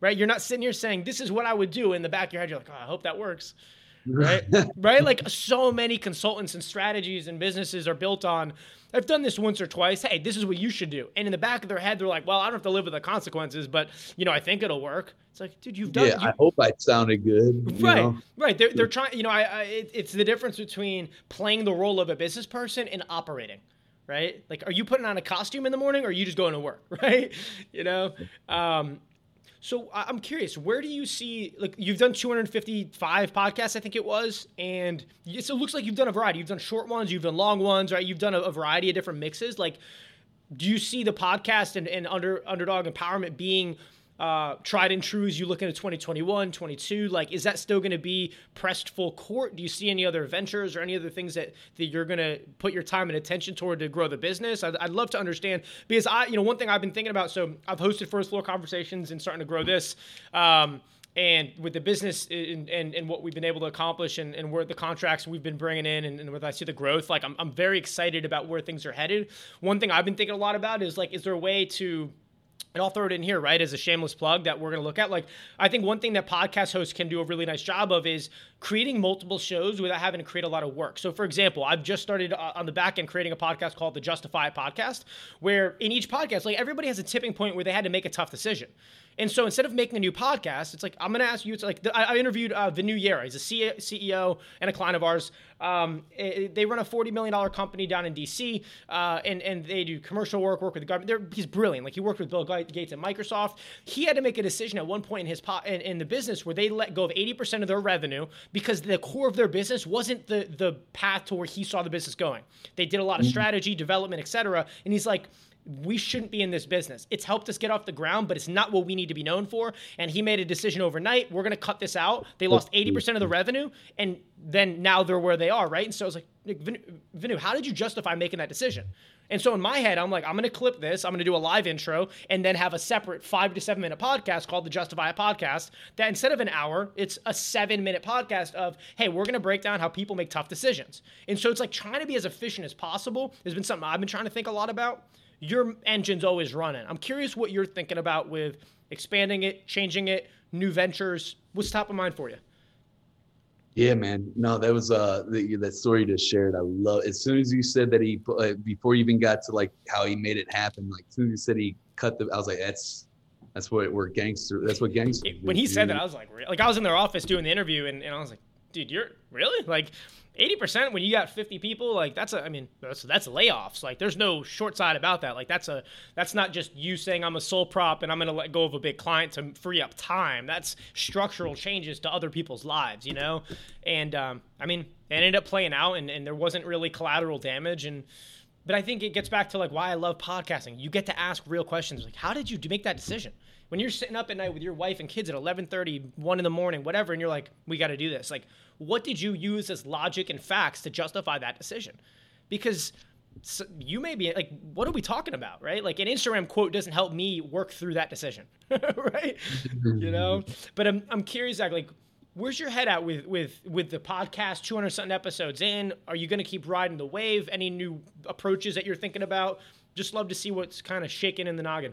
right? You're not sitting here saying this is what I would do in the back of your head. You're like, oh, I hope that works right? right? Like so many consultants and strategies and businesses are built on. I've done this once or twice. Hey, this is what you should do. And in the back of their head, they're like, "Well, I don't have to live with the consequences, but you know, I think it'll work." It's like, dude, you've done. Yeah, you, I hope I sounded good. Right, know? right. They're they're trying. You know, I, I it, it's the difference between playing the role of a business person and operating right? Like, are you putting on a costume in the morning or are you just going to work, right? You know? Um, so I'm curious, where do you see like you've done 255 podcasts, I think it was, and it looks like you've done a variety. You've done short ones, you've done long ones, right? You've done a, a variety of different mixes. Like, do you see the podcast and, and under underdog empowerment being uh, tried and true as you look into 2021, 22? Like, is that still going to be pressed full court? Do you see any other ventures or any other things that, that you're going to put your time and attention toward to grow the business? I'd, I'd, love to understand because I, you know, one thing I've been thinking about. So I've hosted first floor conversations and starting to grow this. Um, and with the business and, and, and, what we've been able to accomplish and, and where the contracts we've been bringing in and, and with I see the growth, like I'm, I'm very excited about where things are headed. One thing I've been thinking a lot about is like, is there a way to and I'll throw it in here, right, as a shameless plug that we're going to look at. Like, I think one thing that podcast hosts can do a really nice job of is creating multiple shows without having to create a lot of work. So, for example, I've just started uh, on the back end creating a podcast called the Justify Podcast, where in each podcast, like everybody has a tipping point where they had to make a tough decision. And so instead of making a new podcast, it's like I'm going to ask you. It's like I, interviewed uh, Venu Yera. He's a CEO and a client of ours. Um, it, they run a forty million dollar company down in DC, uh, and and they do commercial work, work with the government. They're, he's brilliant. Like he worked with Bill Gates at Microsoft. He had to make a decision at one point in his po- in, in the business where they let go of eighty percent of their revenue because the core of their business wasn't the the path to where he saw the business going. They did a lot of mm-hmm. strategy, development, etc. And he's like we shouldn't be in this business. It's helped us get off the ground, but it's not what we need to be known for. And he made a decision overnight. We're going to cut this out. They lost 80% of the revenue, and then now they're where they are, right? And so I was like, Venu, how did you justify making that decision? And so in my head, I'm like, I'm going to clip this. I'm going to do a live intro and then have a separate five to seven minute podcast called the Justify Podcast. That instead of an hour, it's a seven minute podcast of, hey, we're going to break down how people make tough decisions. And so it's like trying to be as efficient as possible has been something I've been trying to think a lot about your engine's always running. I'm curious what you're thinking about with expanding it, changing it, new ventures. What's top of mind for you? Yeah, man. No, that was uh the, that story you just shared. I love. As soon as you said that he uh, before you even got to like how he made it happen, like as soon as you said he cut the, I was like, that's that's what we're gangster. That's what gangster. When he said that, I was like, like I was in their office doing the interview, and, and I was like, dude, you're really like 80% when you got 50 people like that's a i mean that's that's layoffs. Like there's no short side about that. Like that's a that's not just you saying i'm a sole prop and i'm going to let go of a big client to free up time. That's structural changes to other people's lives you know? And um, i mean it ended up playing out and, and there wasn't really collateral damage. And but i think it gets back to like why i love podcasting. You get to ask real questions like how did you make that decision? When you're sitting up at night with your wife and kids at 11:30, 1 in the morning, whatever, and you're like, we got to do this. Like, what did you use as logic and facts to justify that decision? Because so you may be like, what are we talking about, right? Like an Instagram quote doesn't help me work through that decision, right? you know. But I'm I'm curious, Zach, like. Where's your head at with with with the podcast? Two hundred something episodes in. Are you going to keep riding the wave? Any new approaches that you're thinking about? Just love to see what's kind of shaking in the noggin.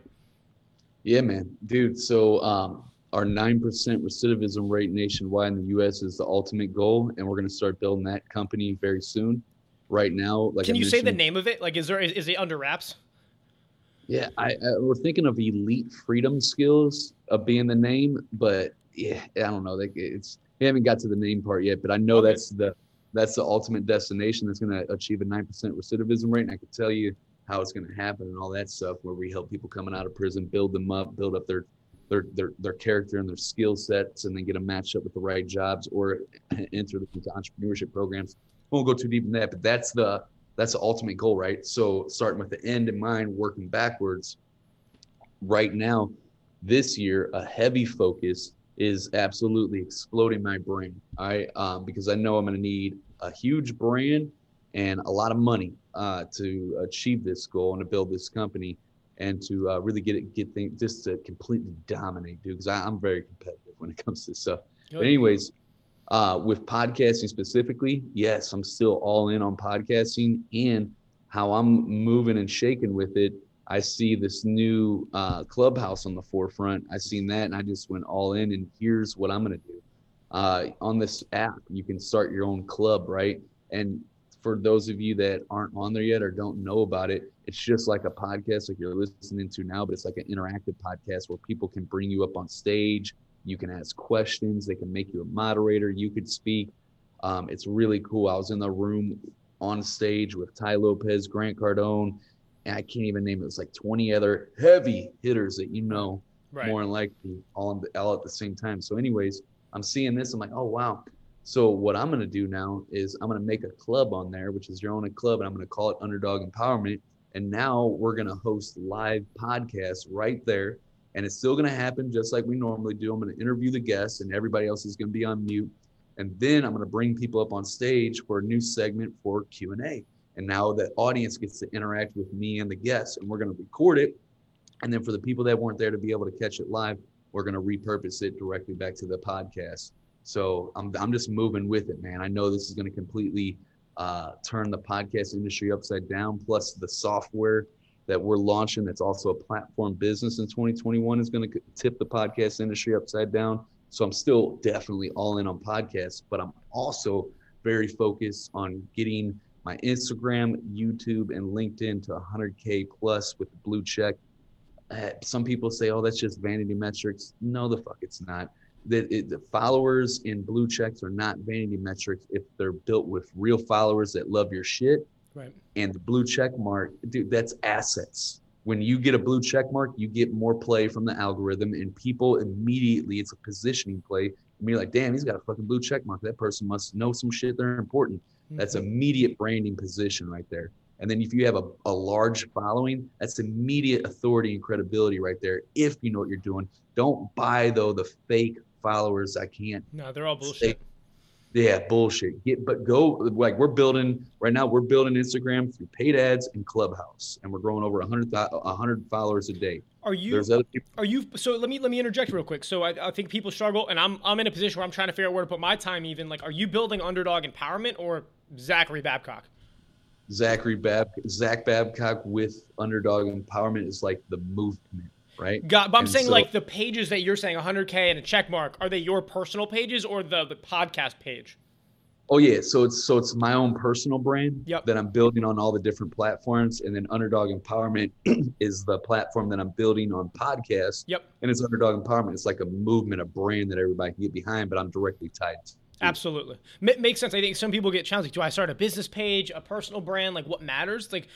Yeah, man, dude. So um, our nine percent recidivism rate nationwide in the U.S. is the ultimate goal, and we're going to start building that company very soon. Right now, like can I you say the name of it? Like, is there is, is it under wraps? Yeah, I, I, we're thinking of elite freedom skills of being the name, but yeah, I don't know. Like, it's we haven't got to the name part yet, but I know okay. that's the that's the ultimate destination that's going to achieve a nine percent recidivism rate. And I can tell you how it's going to happen and all that stuff where we help people coming out of prison build them up build up their their their, their character and their skill sets and then get them matched up with the right jobs or enter into entrepreneurship programs. We won't go too deep in that but that's the that's the ultimate goal right? So starting with the end in mind working backwards right now this year a heavy focus is absolutely exploding my brain. I um, because i know i'm going to need a huge brand and a lot of money uh, to achieve this goal and to build this company and to uh, really get it get things just to completely dominate dude because i'm very competitive when it comes to stuff. But anyways uh, with podcasting specifically yes i'm still all in on podcasting and how i'm moving and shaking with it. I see this new uh, clubhouse on the forefront. I seen that and i just went all in and here's what i'm going to do. Uh, on this app you can start your own club right? And for those of you that aren't on there yet or don't know about it, it's just like a podcast like you're listening to now, but it's like an interactive podcast where people can bring you up on stage. You can ask questions. They can make you a moderator. You could speak. Um, it's really cool. I was in the room on stage with Tai Lopez, Grant Cardone, and I can't even name it. It's like 20 other heavy hitters that you know right. more than likely all, the, all at the same time. So, anyways, I'm seeing this. I'm like, oh wow, so what I'm going to do now is I'm going to make a club on there, which is your own club, and I'm going to call it Underdog Empowerment. And now we're going to host live podcasts right there. And it's still going to happen just like we normally do. I'm going to interview the guests, and everybody else is going to be on mute. And then I'm going to bring people up on stage for a new segment for Q&A. And now the audience gets to interact with me and the guests, and we're going to record it. And then for the people that weren't there to be able to catch it live, we're going to repurpose it directly back to the podcast. So I'm I'm just moving with it, man. I know this is going to completely uh, turn the podcast industry upside down. Plus the software that we're launching, that's also a platform business in 2021, is going to tip the podcast industry upside down. So I'm still definitely all in on podcasts, but I'm also very focused on getting my Instagram, YouTube, and LinkedIn to 100K plus with blue check. Uh, some people say, oh, that's just vanity metrics. No, the fuck it's not. That the followers in blue checks are not vanity metrics if they're built with real followers that love your shit. Right. And the blue check mark, dude, that's assets when you get a blue check mark, you get more play from the algorithm, and people immediately, it's a positioning play. And you're like, damn, he's got a fucking blue check mark. That person must know some shit. They're important. Mm-hmm. That's immediate branding position right there. And then if you have a, a large following, that's immediate authority and credibility right there. If you know what you're doing, don't buy though the fake followers. I can't. No, they're all bullshit. Yeah, bullshit. Get but go like we're building right now. We're building Instagram through paid ads and Clubhouse, and we're growing over 100, 100 followers a day. Are you? There's other people. Are you? So let me let me interject real quick. So I, I think people struggle, and I'm I'm in a position where I'm trying to figure out where to put my time. Even like, are you building underdog empowerment or Zachary Babcock? Zachary Bab Zach Babcock with underdog empowerment is like the movement right? Got, but I'm and saying so, like the pages that you're saying 100k and a check mark are they your personal pages or the the podcast page? Oh yeah, so it's so it's my own personal brand yep. that I'm building on all the different platforms, and then Underdog Empowerment is the platform that I'm building on podcast. Yep. And it's Underdog Empowerment. It's like a movement, a brand that everybody can get behind, but I'm directly tied. to. Absolutely, M- makes sense. I think some people get challenged. Like, do I start a business page, a personal brand? Like, what matters? Like,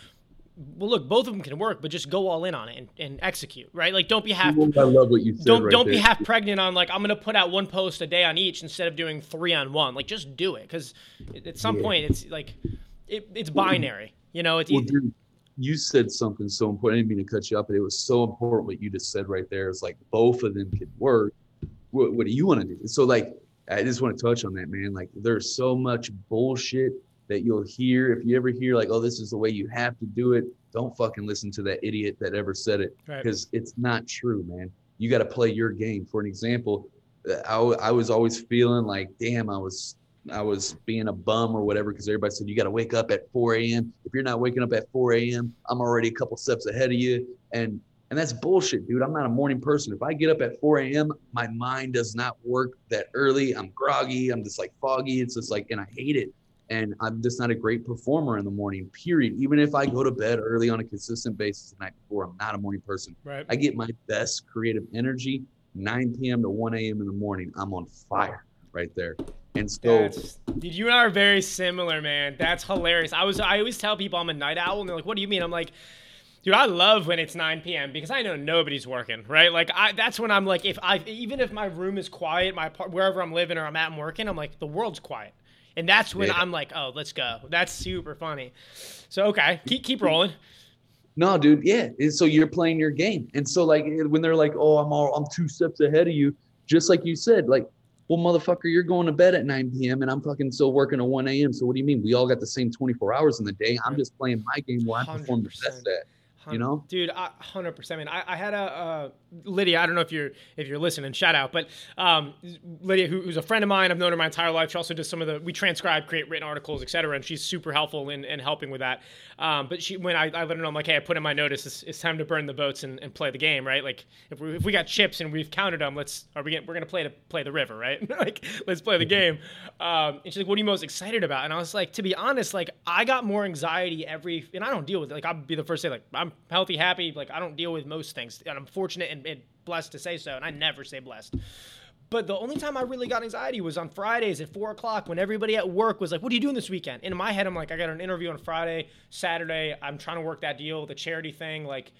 well, look, both of them can work, but just go all in on it and, and execute, right? Like, don't be half. I love what you said. Don't right don't there. be half pregnant on like I'm gonna put out one post a day on each instead of doing three on one. Like, just do it because at some yeah. point it's like it, it's binary. You know, it's. Well, dude, you said something so important. I didn't mean to cut you up, but it was so important what you just said right there. It's like both of them could work. What, what do you want to do? So, like, I just want to touch on that, man. Like, there's so much bullshit that you'll hear if you ever hear like, oh, this is the way you have to do it. Don't fucking listen to that idiot that ever said it because right. it's not true, man. You got to play your game. For an example, I, I was always feeling like, damn, I was I was being a bum or whatever because everybody said you got to wake up at 4 a.m. If you're not waking up at 4 a.m., I'm already a couple steps ahead of you. And and that's bullshit, dude. I'm not a morning person. If I get up at 4 a.m., my mind does not work that early. I'm groggy. I'm just like foggy. It's just like, and I hate it and I'm just not a great performer in the morning. Period. Even if I go to bed early on a consistent basis the night before, I'm not a morning person. Right. I get my best creative energy 9 p.m. to 1 a.m. in the morning. I'm on fire right there. And so, dude, you and I are very similar, man. That's hilarious. I was, I always tell people I'm a night owl, and they're like, "What do you mean?" I'm like, dude, I love when it's 9 p.m. because I know nobody's working, right? Like, I that's when I'm like, if I even if my room is quiet, my wherever I'm living or I'm at and working, I'm like, the world's quiet. And that's when yeah. I'm like, oh, let's go. That's super funny. So okay, keep keep rolling. No, dude, yeah. And so you're playing your game, and so like when they're like, oh, I'm all I'm two steps ahead of you, just like you said, like, well, motherfucker, you're going to bed at 9 p.m. and I'm fucking still working at 1 a.m. So what do you mean? We all got the same 24 hours in the day. I'm just playing my game where I perform the best at you know dude hundred percent I, I had a uh, lydia i don't know if you're if you're listening shout out but um, lydia who, who's a friend of mine i've known her my entire life. She also does some of the we transcribe create written articles etc and she's super helpful in, in helping with that. Um, but she when I, I let her know i'm like hey i put in my notice it's, it's time to burn the boats and, and play the game right? Like if we, if we got chips and we've counted them let's are we getting, we're gonna play to play the river right? Like let's play the game. Um, and she's like what are you most excited about? And i was like to be honest like i got more anxiety every and i don't deal with it like i'll be the first to say like i'm healthy, happy. Like I don't deal with most things, and I'm fortunate and, and blessed to say so. And I never say blessed. But the only time I really got anxiety was on Fridays at four o'clock when everybody at work was like, "What are you doing this weekend?" And in my head, I'm like, "I got an interview on Friday, Saturday. I'm trying to work that deal, the charity thing. Like,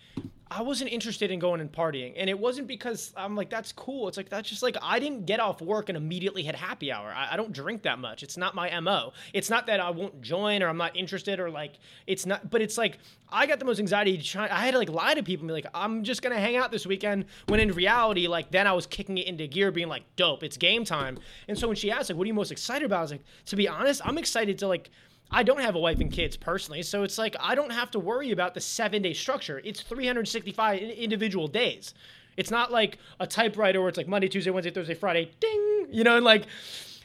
I wasn't interested in going and partying. And it wasn't because I'm like, that's cool. It's like, that's just like, I didn't get off work and immediately hit happy hour. I, I, don't drink that much. It's not my MO. It's not that I won't join or I'm not interested or like, it's not, but it's like, I got the most anxiety trying, I had to like lie to people and be like, I'm just going to hang out this weekend. When in reality, like, then I was kicking it into gear, being like, dope, it's game time. And so when she asked, like, what are you most excited about? I was like, to be honest, I'm excited to like, I don't have a wife and kids personally, so it's like I don't have to worry about the seven day structure. It's 365 individual days, It's not like a typewriter where it's like Monday, Tuesday, Wednesday, Thursday, Friday, ding, you know, and like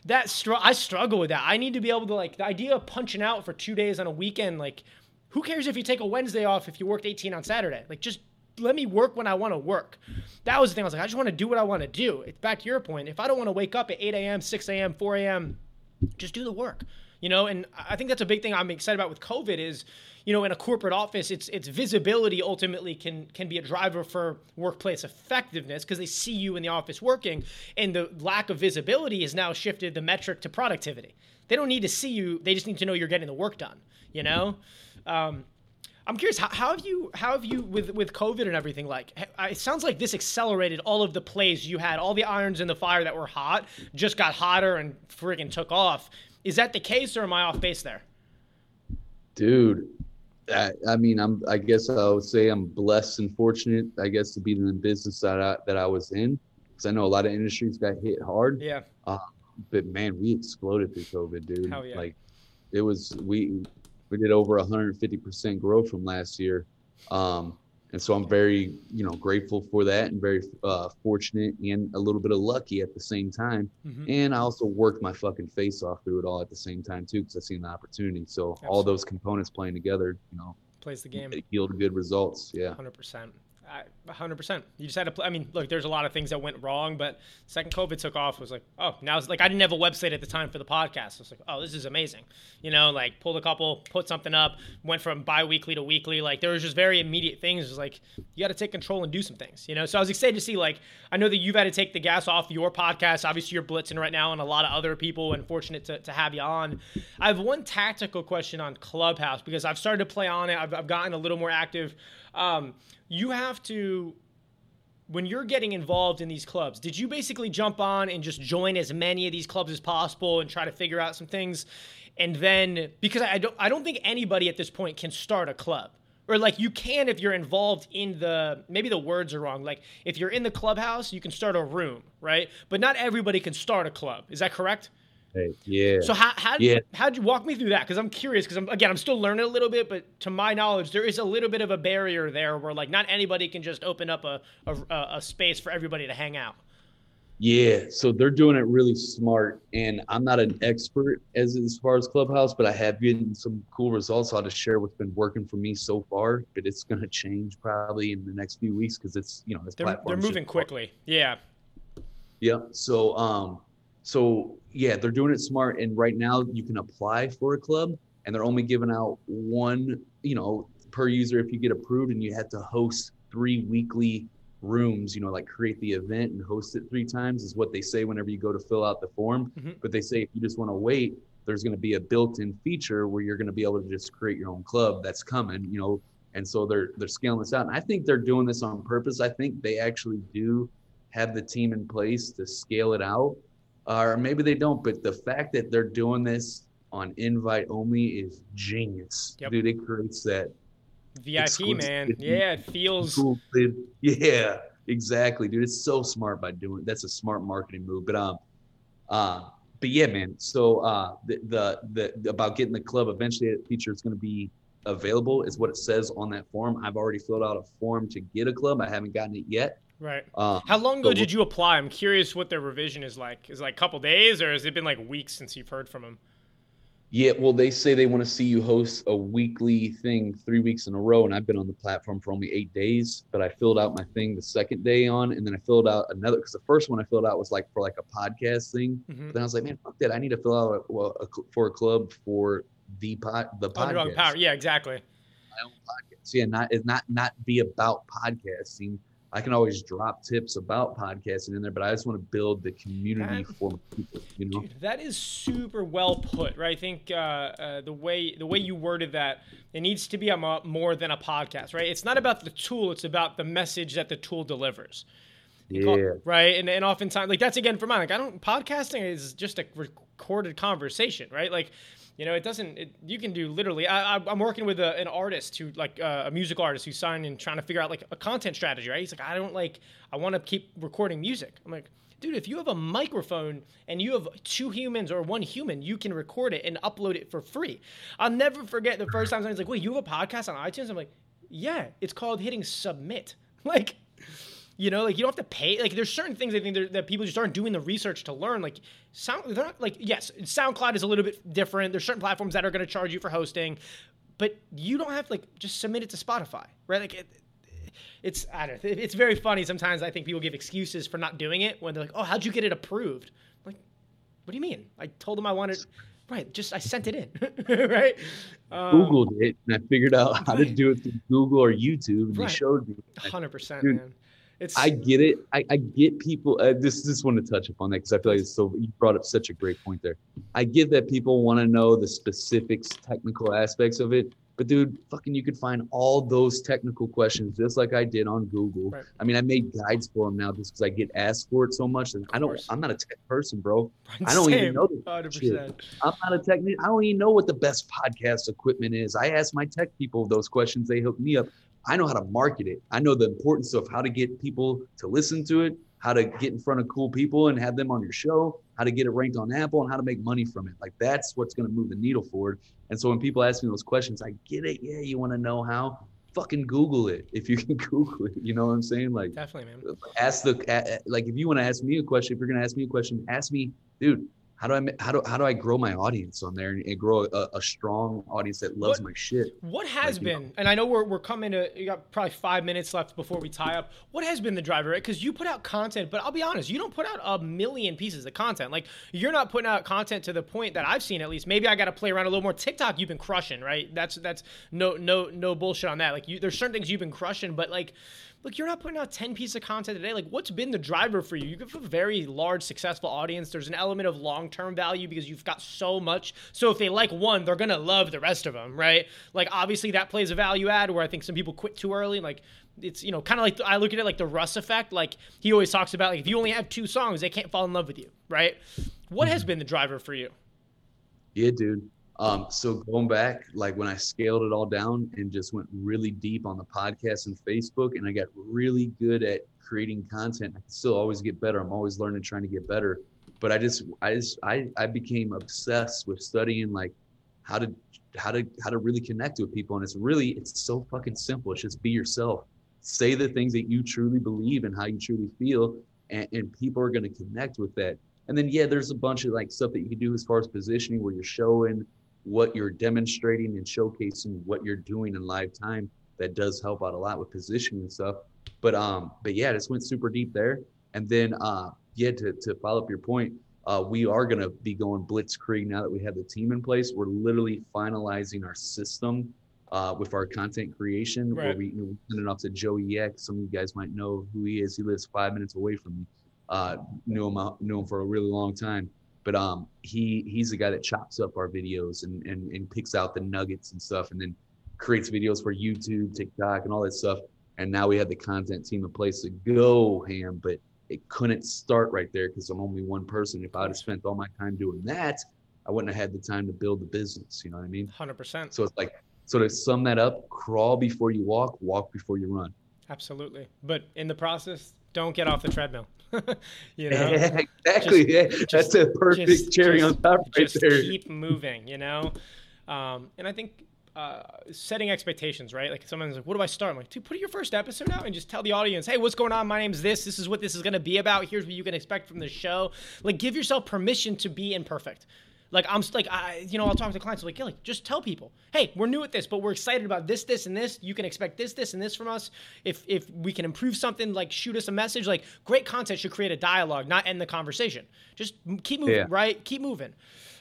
that str- I struggle with that. I need to be able to like the idea of punching out for 2 days on a weekend like who cares if you take a Wednesday off if you worked 18 on Saturday? Like just let me work when I want to work. That was the thing. I was like, I just want to do what I want to do. It's back to your point. If I don't want to wake up at 8 a.m., 6 a.m., 4 a.m., just do the work. You know, and I think that's a big thing I'm excited about with COVID is, you know, in a corporate office, it's it's visibility ultimately can can be a driver for workplace effectiveness because they see you in the office working, and the lack of visibility has now shifted the metric to productivity. They don't need to see you; they just need to know you're getting the work done. You know. Um, I'm curious, how, how, have you, how have you, with with COVID and everything, like, it sounds like this accelerated all of the plays you had, all the irons in the fire that were hot, just got hotter and friggin' took off. Is that the case, or am I off base there? Dude, I, I mean, I'm, I guess I would say I'm blessed and fortunate, I guess, to be in the business that I, that I was in, because I know a lot of industries got hit hard. Yeah. Uh, but man, we exploded through COVID, dude. Hell yeah. Like, it was we we did over 150% growth from last year. Um, and so I'm very, you know, grateful for that and very uh, fortunate and a little bit of lucky at the same time. Mm-hmm. And I also worked my fucking face off through it all at the same time too, because I seen the opportunity. So Absolutely. all those components playing together, you know, plays the game. It yielded good results. Yeah. 100%. 100%. You just had to play. I mean, look, there's a lot of things that went wrong, but second COVID took off was like, oh, now it's like I didn't have a website at the time for the podcast. I was like, oh, this is amazing. You know, like pulled a couple, put something up, went from bi weekly to weekly. Like there was just very immediate things. It was like, you got to take control and do some things, you know? So I was excited to see, like, I know that you've had to take the gas off your podcast. Obviously, you're blitzing right now and a lot of other people, and fortunate to, to have you on. I have one tactical question on Clubhouse because I've started to play on it, I've, I've gotten a little more active. Um, you have to when you're getting involved in these clubs, did you basically jump on and just join as many of these clubs as possible and try to figure out some things? And then because I don't I don't think anybody at this point can start a club. Or like you can if you're involved in the maybe the words are wrong. Like if you're in the clubhouse, you can start a room, right? But not everybody can start a club. Is that correct? Yeah. So how how yeah. how'd you walk me through that? Because I'm curious. Because I'm again I'm still learning a little bit, but to my knowledge, there is a little bit of a barrier there where like not anybody can just open up a a, a space for everybody to hang out. Yeah, so they're doing it really smart, and I'm not an expert as as far as Clubhouse, but I have gotten some cool results. I'll just share what's been working for me so far, but it's going to change probably in the next few weeks because it's you know this they're, they're moving quickly. Yeah. Yeah. So um, so yeah, they're doing it smart. And right now you can apply for a club and they're only giving out one, you know, per user if you get approved and you have to host three weekly rooms, you know, like create the event and host it three times is what they say whenever you go to fill out the form. Mm-hmm. But they say if you just want to wait, there's going to be a built-in feature where you're going to be able to just create your own club that's coming, you know. And so they're they're scaling this out. And I think they're doing this on purpose. I think they actually do have the team in place to scale it out or maybe they don't. But the fact that they're doing this on invite only is genius, yep. dude. It creates that VIP man. Yeah, it feels. Yeah, exactly, dude. It's so smart by doing. That's a smart marketing move. But um, uh, but yeah, man. So uh, the the, the about getting the club eventually, that feature is going to be available. Is what it says on that form. I've already filled out a form to get a club. I haven't gotten it yet. Right. Um, How long ago did you apply? I'm curious what their revision is like. Is it like a couple days, or has it been like weeks since you've heard from them? Yeah, well, they say they want to see you host a weekly thing three weeks in a row, and I've been on the platform for only eight days. But I filled out my thing the second day on, and then I filled out another because the first one I filled out was like for like a podcast thing. Mm-hmm. But then I was like, man, fuck that! I need to fill out a, well, a, for a club for the pod the podcast. Power. Yeah, exactly. My own podcast. Yeah, not not not be about podcasting I can always drop tips about podcasting in there, but I just want to build the community that, for people. You know, dude, that is super well put, right? I think uh, uh, the way the way you worded that, it needs to be a more than a podcast, right? It's not about the tool; it's about the message that the tool delivers. Yeah. Right. And and oftentimes, like that's again for mine. Like I don't podcasting is just a recorded conversation, right? Like you know, it doesn't. It, you can do literally. I, am working with a, an artist who, like, uh, a musical artist who's signed and trying to figure out like a content strategy. Right? He's like, I don't like. I want to keep recording music. I'm like, dude, if you have a microphone and you have two humans or one human, you can record it and upload it for free. I'll never forget the first time someone's like, wait, you have a podcast on iTunes? I'm like, yeah, it's called hitting submit. Like, You know, like you don't have to pay. Like there's certain things I think that people just aren't doing the research to learn. Like sound, they're not like yes, SoundCloud is a little bit different. There's certain platforms that are going to charge you for hosting, but you don't have to like just submit it to Spotify, right? Like it, it's I don't know. It's very funny sometimes. I think people give excuses for not doing it when they're like, "Oh, how'd you get it approved?" I'm like, what do you mean? I told them I wanted. Right, just I sent it in, right? Um, Googled it and I figured out how to do it through Google or YouTube, and right. they showed me. Hundred percent, man. It's I get it. I, I get people. Uh, this just want to touch upon that because I feel like it's so. You brought up such a great point there. I get that people want to know the specifics, technical aspects of it, but dude, fucking, you could find all those technical questions just like I did on Google. Right. I mean, I made guides for them now just because I get asked for it so much, and I don't. I'm not a tech person, bro. I don't Same. even know this shit. I'm not a tech. I don't even know what the best podcast equipment is. I ask my tech people those questions. They hook me up. I know how to market it. I know the importance of how to get people to listen to it, how to get in front of cool people and have them on your show, how to get it ranked on Apple, and how to make money from it. Like that's what's going to move the needle forward. And so when people ask me those questions, I get it. Yeah, you want to know how? Fucking Google it if you can Google it. You know what I'm saying? Like, definitely, man. Ask the like if you want to ask me a question, if you're going to ask me a question, ask me, dude how do I how do how do I grow my audience on there and, grow a, a, strong audience that loves what, my shit? What has like, been, know. and I know we're, we're coming to you got probably five minutes left before we tie up. What has been the driver? Because you put out content, but I'll be honest, you don't put out a million pieces of content. Like you're not putting out content to the point that I've seen at least. Maybe I got to play around a little more. TikTok, you've been crushing, right? That's that's no no no bullshit on that. Like you, there's certain things you've been crushing, but like look, you're not putting out 10 pieces of content a day. Like, what's been the driver for you? You have a very large, successful audience. There's an element of long term value because you've got so much. So if they like one, they're going to love the rest of them, right? Like, obviously, that plays a value add where I think some people quit too early. Like, it's, you know, kind of like I look at it like the Russ effect. Like, he always talks about, like, if you only have two songs, they can't fall in love with you, right? What has mm-hmm. been the driver for you? Yeah, dude. Um, so going back, like when I scaled it all down and just went really deep on the podcast and Facebook, and I got really good at creating content. I still always get better. I'm always learning, trying to get better. But I just, I just, I, I became obsessed with studying like how to, how to, how to really connect with people. And it's really, it's so fucking simple. It's just be yourself. Say the things that you truly believe and how you truly feel, and, and people are going to connect with that. And then yeah, there's a bunch of like stuff that you can do as far as positioning where you're showing what you're demonstrating and showcasing what you're doing in live time that does help out a lot with positioning and stuff. But um but yeah just went super deep there. And then uh yeah to, to follow up your point uh, we are going to be going blitzkrieg now that we have the team in place. We're literally finalizing our system uh, with our content creation. Right. where we you know, send it off to joey x. Some of you guys might know who he is. He lives five minutes away from me. Uh, knew him knew him for a really long time but um, he he's the guy that chops up our videos and, and and picks out the nuggets and stuff, and then creates videos for YouTube, TikTok, and all that stuff. And now we have the content team in place to go ham, but it couldn't start right there because I'm only one person. If I'd have spent all my time doing that, I wouldn't have had the time to build the business. You know what I mean? Hundred percent. So it's like, so to sum that up, crawl before you walk, walk before you run. Absolutely. But in the process, don't get off the treadmill. you know, yeah, exactly. Just, yeah, just, that's a perfect just, cherry on top right there. Keep moving, you know. Um, and I think uh, setting expectations, right? Like someone's like, "What do I start?" I'm like, "Dude, put your first episode out and just tell the audience, hey, what's going on? My name's this. This is what this is going to be about. Here's what you can expect from the show." Like, give yourself permission to be imperfect. Like I'm like I you know I'll talk to clients like yeah like just tell people hey we're new at this but we're excited about this this and this. You can expect this this and this from us. If if we can improve something like shoot us a message like great content should create a dialogue not end the conversation. Just keep moving yeah. right? Keep moving.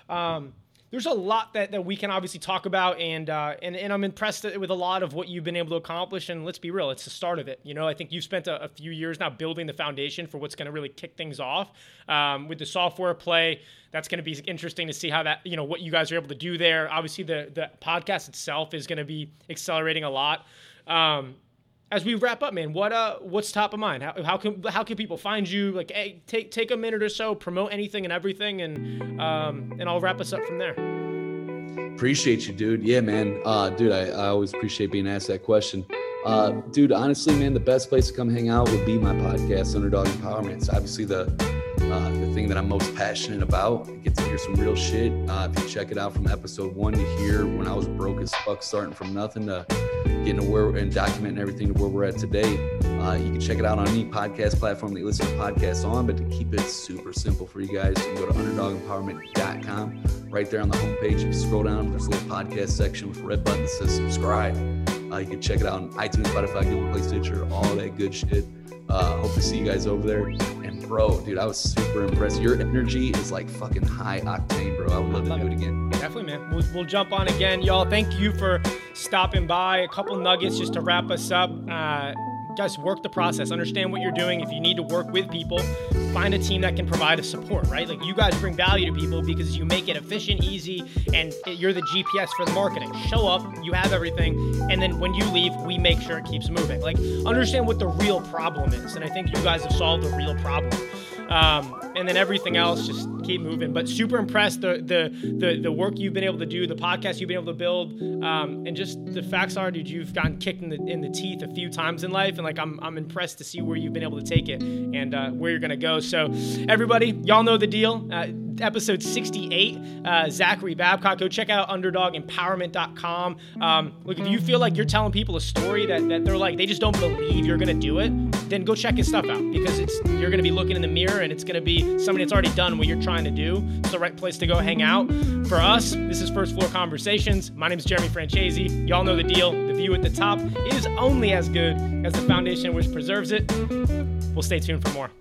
Um, there's a lot that, that we can obviously talk about, and, uh, and and I'm impressed with a lot of what you've been able to accomplish. And let's be real, it's the start of it. You know, I think you've spent a, a few years now building the foundation for what's going to really kick things off um, with the software play. That's going to be interesting to see how that you know what you guys are able to do there. Obviously, the the podcast itself is going to be accelerating a lot. Um, as we wrap up, man, what uh, what's top of mind? How, how can how can people find you? Like, hey, take take a minute or so, promote anything and everything, and um, and I'll wrap us up from there. Appreciate you, dude. Yeah, man. Uh, dude, I, I always appreciate being asked that question. Uh, dude, honestly, man, the best place to come hang out would be my podcast, Underdog Empowerment. It's obviously the uh, the thing that I'm most passionate about. get to hear some real shit. Uh, if you check it out from episode one, you hear when I was broke as fuck, starting from nothing to getting to where and documenting everything to where we're at today. Uh, you can check it out on any podcast platform that you listen to podcasts on. But to keep it super simple for you guys, you can go to underdogempowerment.com. Right there on the homepage, if you scroll down, there's a little podcast section with a red button that says subscribe. Uh, you can check it out on iTunes, Spotify, Google Play, Stitcher, all that good shit. Uh, hope to see you guys over there. And bro, dude, I was super impressed. Your energy is like fucking high octane, bro. I would love, to do it. it again. Definitely, man. We'll, we'll jump on again, y'all. Thank you for stopping by. A couple nuggets just to wrap us up. Uh, guys, work the process. Understand what you're doing. If you need to work with people, find a team that can provide a support, right? Like you guys bring value to people because you make it efficient, easy, and you're the GPS for the marketing. Show up, you have everything, and then when you leave, we make sure it keeps moving. Like understand what the real problem is. And I think you guys have solved the real problem. Um, and then everything else just keep moving. But super impressed the the the, the work you've been able to do, the podcast you've been able to build, um, and just the facts are, dude, you've gotten kicked in the in the teeth a few times in life, and like I'm I'm impressed to see where you've been able to take it and uh, where you're gonna go. So everybody, y'all know the deal. Uh, episode 68, uh, Zachary Babcock. Go check out underdogempowerment.com. Um, look, if you feel like you're telling people a story that, that they're like, they just don't believe you're going to do it, then go check his stuff out because it's you're going to be looking in the mirror and it's going to be somebody that's already done what you're trying to do. It's the right place to go hang out. For us, this is First Floor Conversations. My name is Jeremy Franchese. Y'all know the deal. The view at the top is only as good as the foundation which preserves it. We'll stay tuned for more.